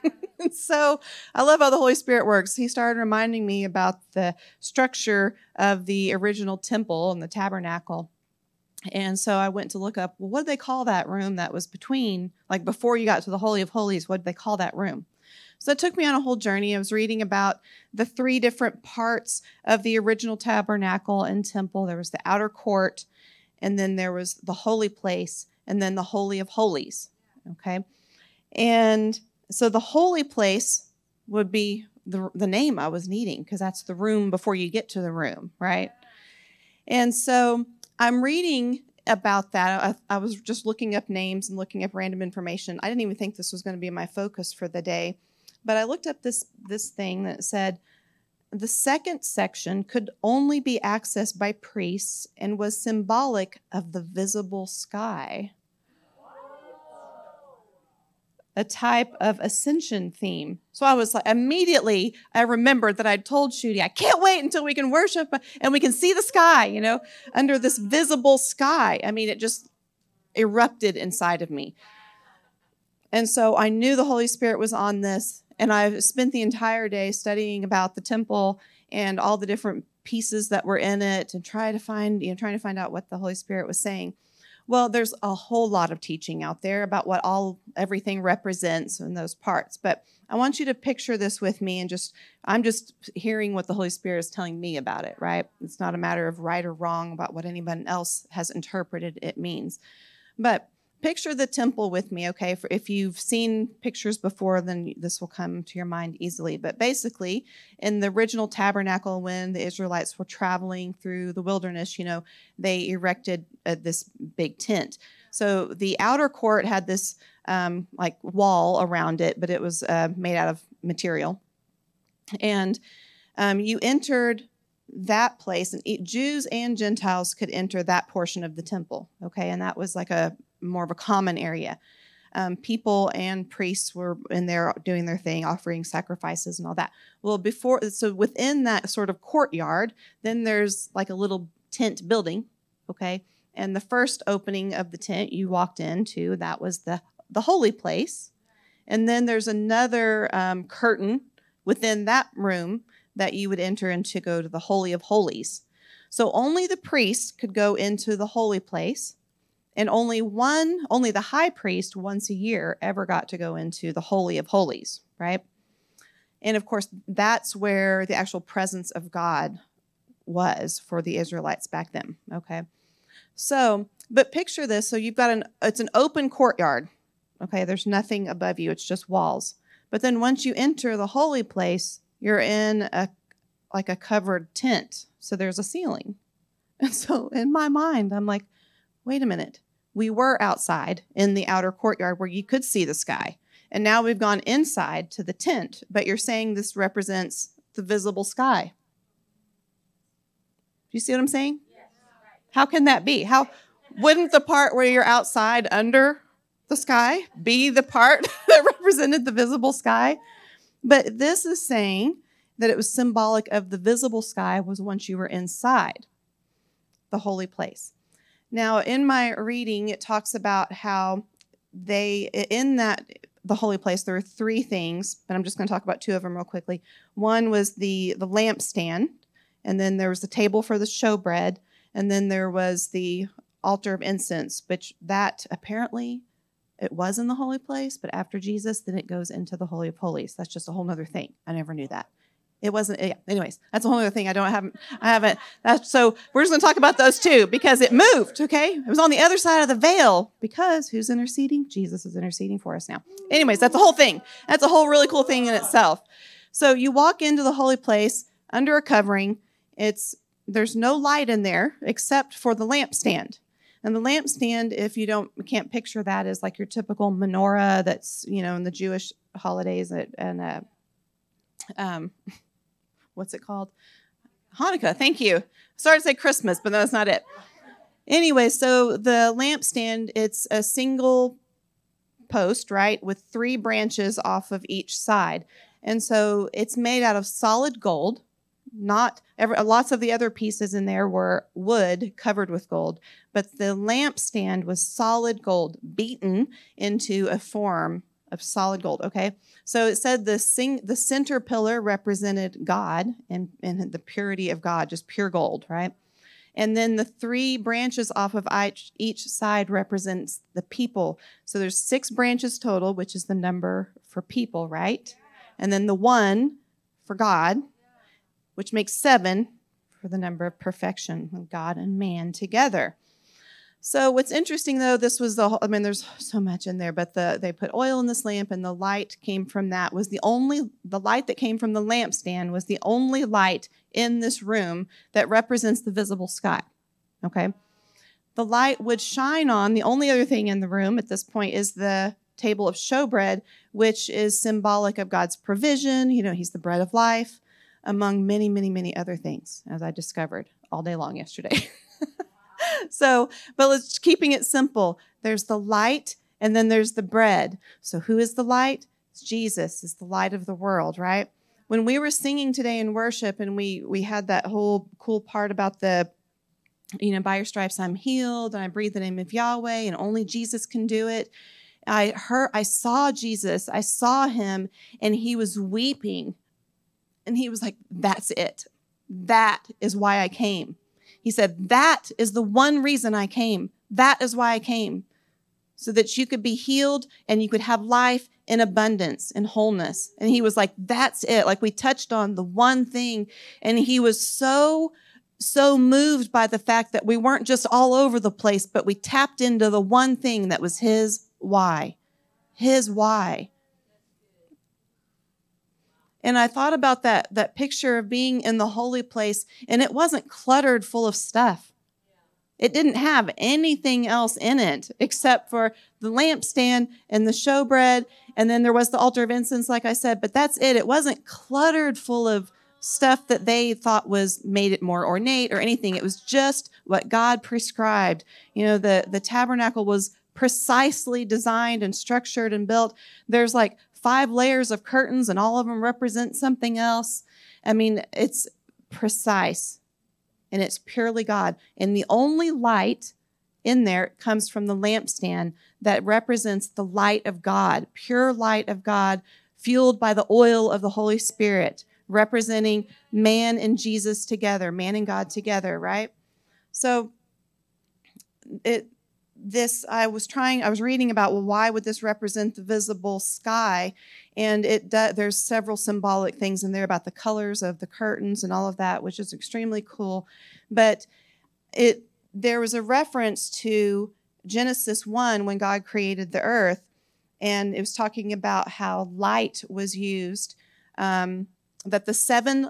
so I love how the Holy Spirit works. He started reminding me about the structure of the original temple and the tabernacle. And so I went to look up, well, what did they call that room that was between, like before you got to the Holy of Holies, what did they call that room? So it took me on a whole journey. I was reading about the three different parts of the original tabernacle and temple. There was the outer court, and then there was the holy place, and then the Holy of Holies. Okay. And so the holy place would be the, the name I was needing because that's the room before you get to the room, right? And so I'm reading about that. I, I, was just looking up names and looking up random information. I didn't even think this was going to be my focus for the day, but I looked up this this thing that said the second section could only be accessed by priests and was symbolic of the visible sky a type of ascension theme. So I was like, immediately I remembered that I'd told Shooty, I can't wait until we can worship and we can see the sky, you know, under this visible sky. I mean, it just erupted inside of me. And so I knew the Holy Spirit was on this. And I spent the entire day studying about the temple and all the different pieces that were in it and try to find, you know, trying to find out what the Holy Spirit was saying. Well, there's a whole lot of teaching out there about what all everything represents in those parts. But I want you to picture this with me and just I'm just hearing what the Holy Spirit is telling me about it, right? It's not a matter of right or wrong about what anyone else has interpreted it means. But picture the temple with me, okay? For if you've seen pictures before, then this will come to your mind easily. But basically, in the original tabernacle, when the Israelites were traveling through the wilderness, you know, they erected uh, this big tent. So the outer court had this um, like wall around it, but it was uh, made out of material. And um, you entered that place, and Jews and Gentiles could enter that portion of the temple. Okay, and that was like a more of a common area. Um, people and priests were in there doing their thing, offering sacrifices and all that. Well, before, so within that sort of courtyard, then there's like a little tent building, okay? And the first opening of the tent you walked into, that was the, the holy place. And then there's another um, curtain within that room that you would enter into to go to the Holy of Holies. So only the priest could go into the holy place and only one, only the high priest once a year ever got to go into the Holy of Holies, right? And of course, that's where the actual presence of God was for the Israelites back then. Okay. So, but picture this. So you've got an, it's an open courtyard. Okay. There's nothing above you, it's just walls. But then once you enter the holy place, you're in a, like a covered tent. So there's a ceiling. And so in my mind, I'm like, wait a minute. We were outside in the outer courtyard where you could see the sky. And now we've gone inside to the tent, but you're saying this represents the visible sky. Do you see what I'm saying? How can that be? How wouldn't the part where you're outside under the sky be the part that represented the visible sky? But this is saying that it was symbolic of the visible sky was once you were inside the holy place. Now, in my reading, it talks about how they, in that, the holy place, there were three things, but I'm just going to talk about two of them real quickly. One was the, the lampstand, and then there was the table for the showbread, and then there was the altar of incense, which that apparently it was in the holy place, but after Jesus, then it goes into the Holy of Holies. That's just a whole other thing. I never knew that. It wasn't. Yeah. Anyways, that's a whole other thing. I don't have. I haven't. That's so. We're just going to talk about those two because it moved. Okay, it was on the other side of the veil because who's interceding? Jesus is interceding for us now. Anyways, that's the whole thing. That's a whole really cool thing in itself. So you walk into the holy place under a covering. It's there's no light in there except for the lampstand. And the lampstand, if you don't can't picture that, is like your typical menorah that's you know in the Jewish holidays and, and uh, um, what's it called? Hanukkah. Thank you. Sorry to say Christmas, but that's not it. Anyway, so the lampstand, it's a single post, right, with three branches off of each side. And so it's made out of solid gold. Not lots of the other pieces in there were wood covered with gold, but the lampstand was solid gold beaten into a form of solid gold. Okay, so it said the sing, the center pillar represented God and, and the purity of God, just pure gold, right? And then the three branches off of each, each side represents the people. So there's six branches total, which is the number for people, right? And then the one for God, which makes seven for the number of perfection God and man together. So what's interesting though, this was the whole, I mean, there's so much in there, but the they put oil in this lamp and the light came from that was the only the light that came from the lampstand was the only light in this room that represents the visible sky. Okay. The light would shine on the only other thing in the room at this point is the table of showbread, which is symbolic of God's provision. You know, He's the bread of life, among many, many, many other things, as I discovered all day long yesterday. so, but let's keeping it simple. There's the light and then there's the bread. So, who is the light? It's Jesus is the light of the world, right? When we were singing today in worship and we we had that whole cool part about the you know, by your stripes I'm healed and I breathe the name of Yahweh and only Jesus can do it. I heard I saw Jesus. I saw him and he was weeping. And he was like, "That's it. That is why I came." He said, That is the one reason I came. That is why I came. So that you could be healed and you could have life in abundance and wholeness. And he was like, That's it. Like we touched on the one thing. And he was so, so moved by the fact that we weren't just all over the place, but we tapped into the one thing that was his why. His why. And I thought about that, that picture of being in the holy place, and it wasn't cluttered full of stuff. It didn't have anything else in it except for the lampstand and the showbread. And then there was the altar of incense, like I said, but that's it. It wasn't cluttered full of stuff that they thought was made it more ornate or anything. It was just what God prescribed. You know, the, the tabernacle was precisely designed and structured and built. There's like five layers of curtains and all of them represent something else. I mean, it's precise and it's purely God. And the only light in there comes from the lampstand that represents the light of God, pure light of God, fueled by the oil of the Holy Spirit, representing man and Jesus together, man and God together, right? So it this I was trying I was reading about well why would this represent the visible sky? And it does, there's several symbolic things in there about the colors of the curtains and all of that which is extremely cool. But it there was a reference to Genesis 1 when God created the earth and it was talking about how light was used um, that the seven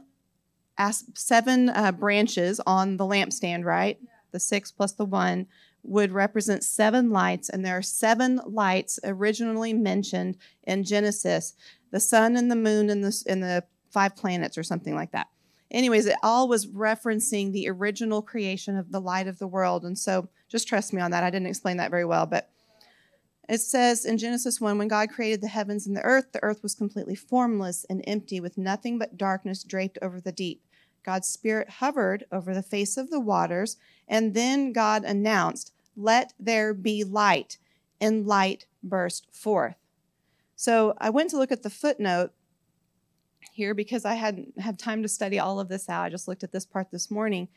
seven uh, branches on the lampstand right? The six plus the one would represent seven lights, and there are seven lights originally mentioned in Genesis the sun and the moon and the, and the five planets, or something like that. Anyways, it all was referencing the original creation of the light of the world. And so just trust me on that. I didn't explain that very well, but it says in Genesis 1 when God created the heavens and the earth, the earth was completely formless and empty, with nothing but darkness draped over the deep. God's Spirit hovered over the face of the waters, and then God announced, Let there be light, and light burst forth. So I went to look at the footnote here because I hadn't had time to study all of this out. I just looked at this part this morning.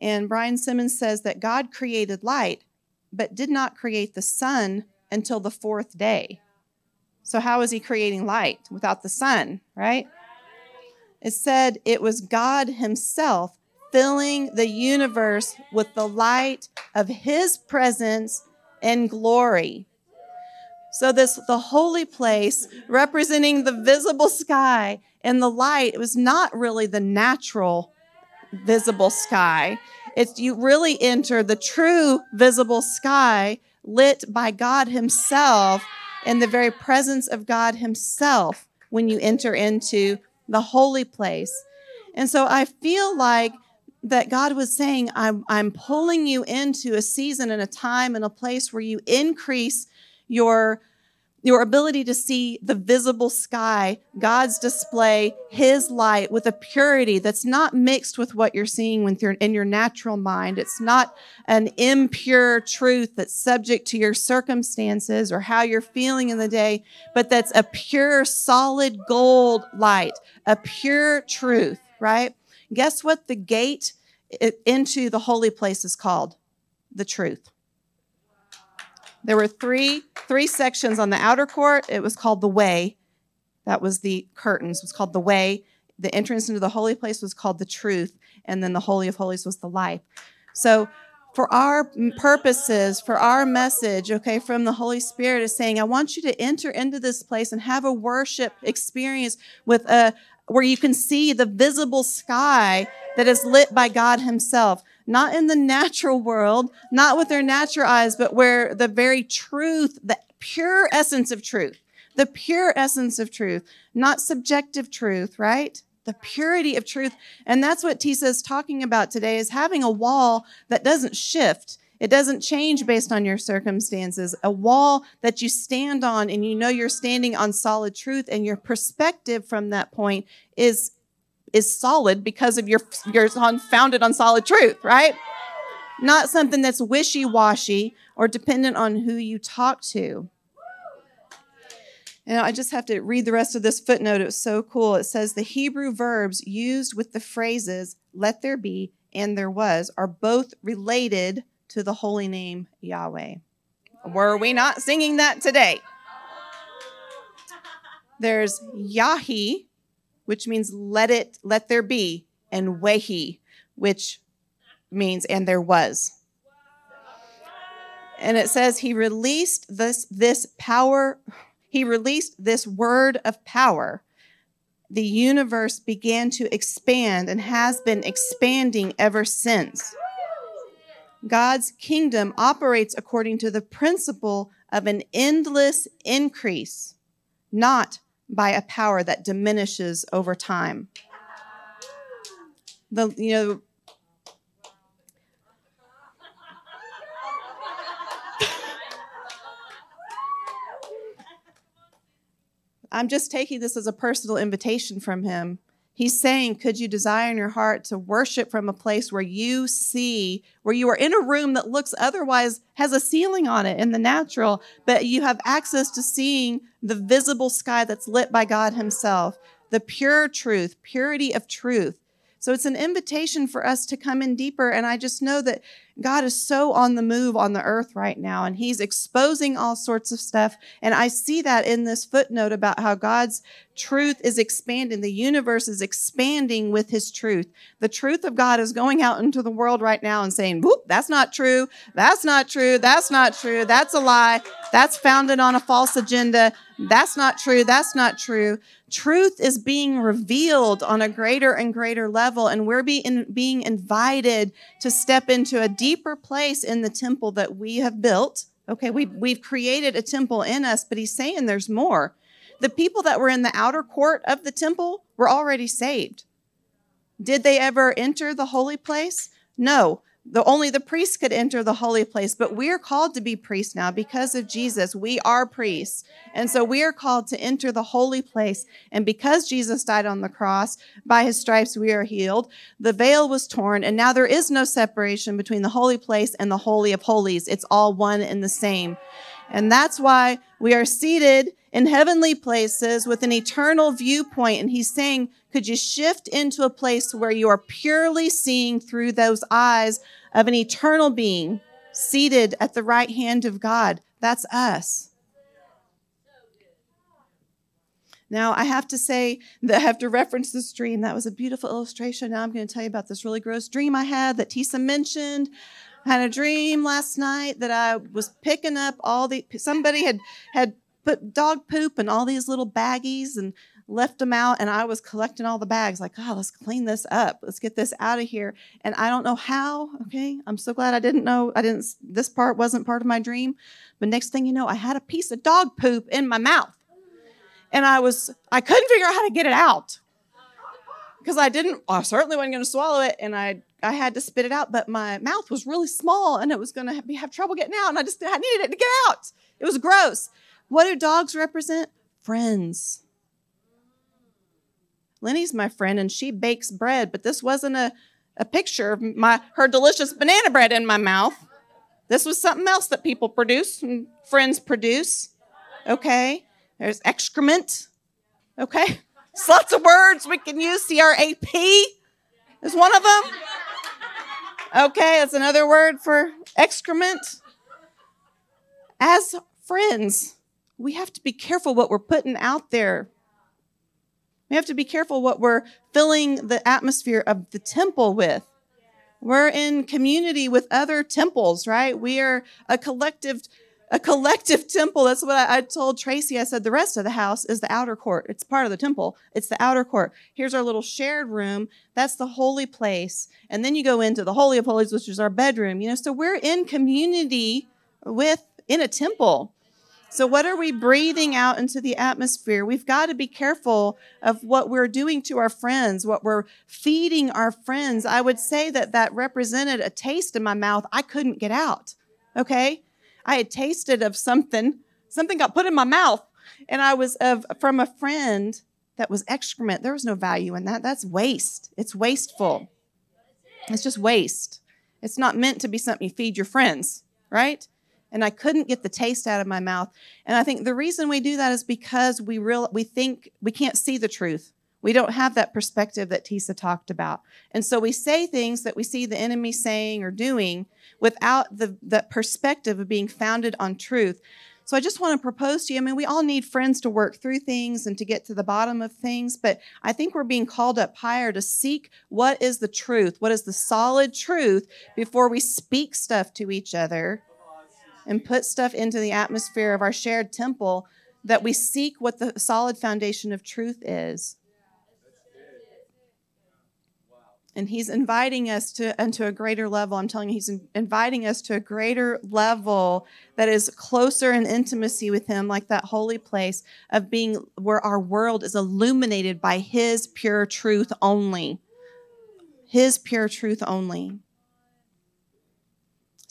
And Brian Simmons says that God created light, but did not create the sun until the fourth day. So, how is he creating light without the sun, right? It said it was God Himself filling the universe with the light of His presence and glory. So, this the holy place representing the visible sky and the light, it was not really the natural visible sky. It's you really enter the true visible sky lit by God Himself in the very presence of God Himself when you enter into the holy place. And so I feel like that God was saying, I'm, I'm pulling you into a season and a time and a place where you increase your your ability to see the visible sky, God's display, His light with a purity that's not mixed with what you're seeing in your natural mind. It's not an impure truth that's subject to your circumstances or how you're feeling in the day, but that's a pure, solid gold light, a pure truth, right? Guess what the gate into the holy place is called? The truth. There were three three sections on the outer court. It was called the way. That was the curtains. It was called the way. The entrance into the holy place was called the truth, and then the holy of holies was the life. So for our purposes, for our message, okay, from the Holy Spirit is saying, I want you to enter into this place and have a worship experience with a where you can see the visible sky that is lit by God Himself not in the natural world, not with their natural eyes, but where the very truth, the pure essence of truth, the pure essence of truth, not subjective truth, right? The purity of truth. And that's what Tisa is talking about today is having a wall that doesn't shift. It doesn't change based on your circumstances. A wall that you stand on and you know you're standing on solid truth and your perspective from that point is is solid because of your your founded on solid truth, right? Not something that's wishy-washy or dependent on who you talk to. And I just have to read the rest of this footnote. It was so cool. It says the Hebrew verbs used with the phrases let there be and there was are both related to the holy name Yahweh. Were we not singing that today? There's Yahi, which means let it, let there be, and wehi, which means and there was. And it says he released this this power, he released this word of power. The universe began to expand and has been expanding ever since. God's kingdom operates according to the principle of an endless increase, not by a power that diminishes over time. The, you know, I'm just taking this as a personal invitation from him He's saying, Could you desire in your heart to worship from a place where you see, where you are in a room that looks otherwise has a ceiling on it in the natural, but you have access to seeing the visible sky that's lit by God Himself, the pure truth, purity of truth. So it's an invitation for us to come in deeper. And I just know that God is so on the move on the earth right now, and He's exposing all sorts of stuff. And I see that in this footnote about how God's truth is expanding. The universe is expanding with His truth. The truth of God is going out into the world right now and saying, whoop, that's not true. That's not true. That's not true. That's a lie. That's founded on a false agenda. That's not true. That's not true. Truth is being revealed on a greater and greater level, and we're being, being invited to step into a deeper place in the temple that we have built. Okay, we, we've created a temple in us, but he's saying there's more. The people that were in the outer court of the temple were already saved. Did they ever enter the holy place? No the only the priests could enter the holy place but we are called to be priests now. Because of jesus we are priests. And so we are called to enter the holy place. And because jesus died on the cross by his stripes we are healed. The veil was torn and now there is no separation between the holy place and the holy of holies. It's all one and the same. And that's why we are seated in heavenly places with an eternal viewpoint. And he's saying, could you shift into a place where you are purely seeing through those eyes of an eternal being seated at the right hand of God? That's us. Now, I have to say that I have to reference this dream. That was a beautiful illustration. Now I'm going to tell you about this really gross dream I had that Tisa mentioned. I had a dream last night that I was picking up all the somebody had had put dog poop in all these little baggies and left them out and I was collecting all the bags like, "Oh, let's clean this up. Let's get this out of here." And I don't know how, okay? I'm so glad I didn't know. I didn't this part wasn't part of my dream. But next thing you know, I had a piece of dog poop in my mouth. And I was I couldn't figure out how to get it out. Because I didn't I certainly wasn't going to swallow it and I I had to spit it out, but my mouth was really small and it was going to have, have trouble getting out. And I just I needed it to get out. It was gross. What do dogs represent? Friends. Lenny's my friend and she bakes bread, but this wasn't a, a picture of my her delicious banana bread in my mouth. This was something else that people produce and friends produce. Okay. There's excrement. Okay. There's lots of words we can use. C R A P is one of them. Okay, that's another word for excrement. As friends, we have to be careful what we're putting out there. We have to be careful what we're filling the atmosphere of the temple with. We're in community with other temples, right? We are a collective a collective temple. That's what I, I, told Tracy. I said the rest of the house is the outer court. It's part of the temple. It's the outer court. Here's our little shared room. That's the holy place. And then you go into the holy of holies, which is our bedroom. You know, so we're in community with in a temple. So what are we breathing out into the atmosphere? We've got to be careful of what we're doing to our friends, what we're feeding our friends. I would say that that represented a taste in my mouth I couldn't get out. Okay? I had tasted of something, something got put in my mouth, and I was of from a friend that was excrement. There was no value in that. That's waste. It's wasteful. It's just waste. It's not meant to be something you feed your friends, right? And I couldn't get the taste out of my mouth. And I think the reason we do that is because we real we think we can't see the truth. We don't have that perspective that Tisa talked about. And so we say things that we see the enemy saying or doing without the, the perspective of being founded on truth. So I just want to propose to you. I mean, we all need friends to work through things and to get to the bottom of things, but I think we're being called up higher to seek what is the truth, what is the solid truth before we speak stuff to each other and put stuff into the atmosphere of our shared temple that we seek what the solid foundation of truth is. and he's inviting us to into a greater level i'm telling you he's inviting us to a greater level that is closer in intimacy with him like that holy place of being where our world is illuminated by his pure truth only his pure truth only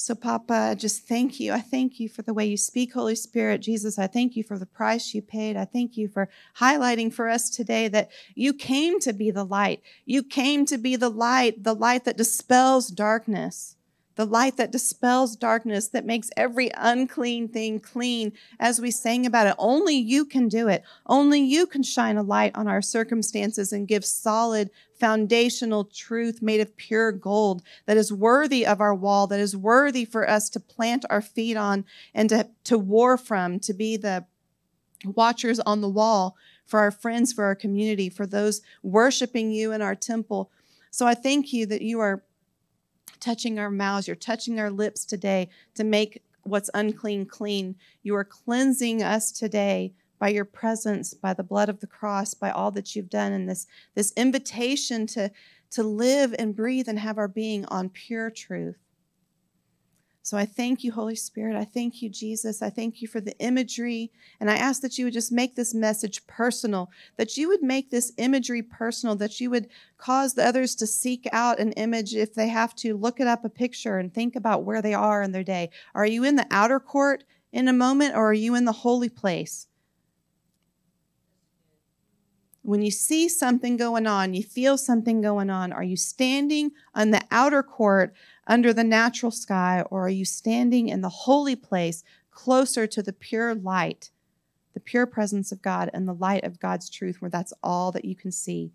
so, Papa, just thank you. I thank you for the way you speak, Holy Spirit. Jesus, I thank you for the price you paid. I thank you for highlighting for us today that you came to be the light. You came to be the light, the light that dispels darkness. The light that dispels darkness, that makes every unclean thing clean. As we sang about it, only you can do it. Only you can shine a light on our circumstances and give solid, foundational truth made of pure gold that is worthy of our wall, that is worthy for us to plant our feet on and to, to war from, to be the watchers on the wall for our friends, for our community, for those worshiping you in our temple. So I thank you that you are touching our mouths, you're touching our lips today to make what's unclean clean. You are cleansing us today by your presence, by the blood of the cross, by all that you've done, and this, this invitation to, to live and breathe and have our being on pure truth. So I thank you, Holy Spirit. I thank you, Jesus. I thank you for the imagery. And I ask that you would just make this message personal, that you would make this imagery personal, that you would cause the others to seek out an image if they have to, look it up a picture and think about where they are in their day. Are you in the outer court in a moment or are you in the holy place? When you see something going on, you feel something going on, are you standing on the outer court under the natural sky, or are you standing in the holy place closer to the pure light, the pure presence of God, and the light of God's truth, where that's all that you can see?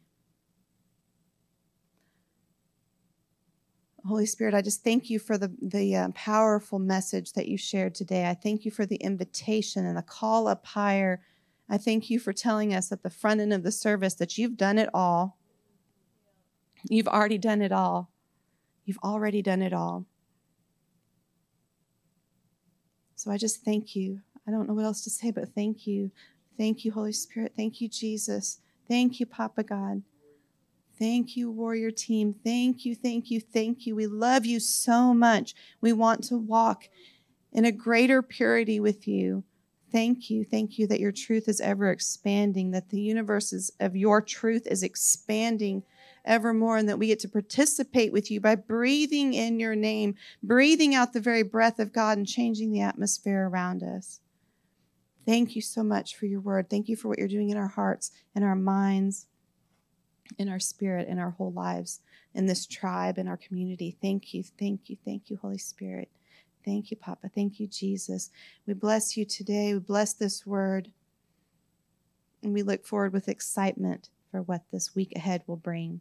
Holy Spirit, I just thank you for the, the uh, powerful message that you shared today. I thank you for the invitation and the call up higher. I thank you for telling us at the front end of the service that you've done it all. You've already done it all. You've already done it all. So I just thank you. I don't know what else to say, but thank you. Thank you, Holy Spirit. Thank you, Jesus. Thank you, Papa God. Thank you, warrior team. Thank you, thank you, thank you. We love you so much. We want to walk in a greater purity with you. Thank you, thank you that your truth is ever expanding, that the universe is, of your truth is expanding evermore, and that we get to participate with you by breathing in your name, breathing out the very breath of God, and changing the atmosphere around us. Thank you so much for your word. Thank you for what you're doing in our hearts, in our minds, in our spirit, in our whole lives, in this tribe, in our community. Thank you, thank you, thank you, Holy Spirit. Thank you, Papa. Thank you, Jesus. We bless you today. We bless this word. And we look forward with excitement for what this week ahead will bring.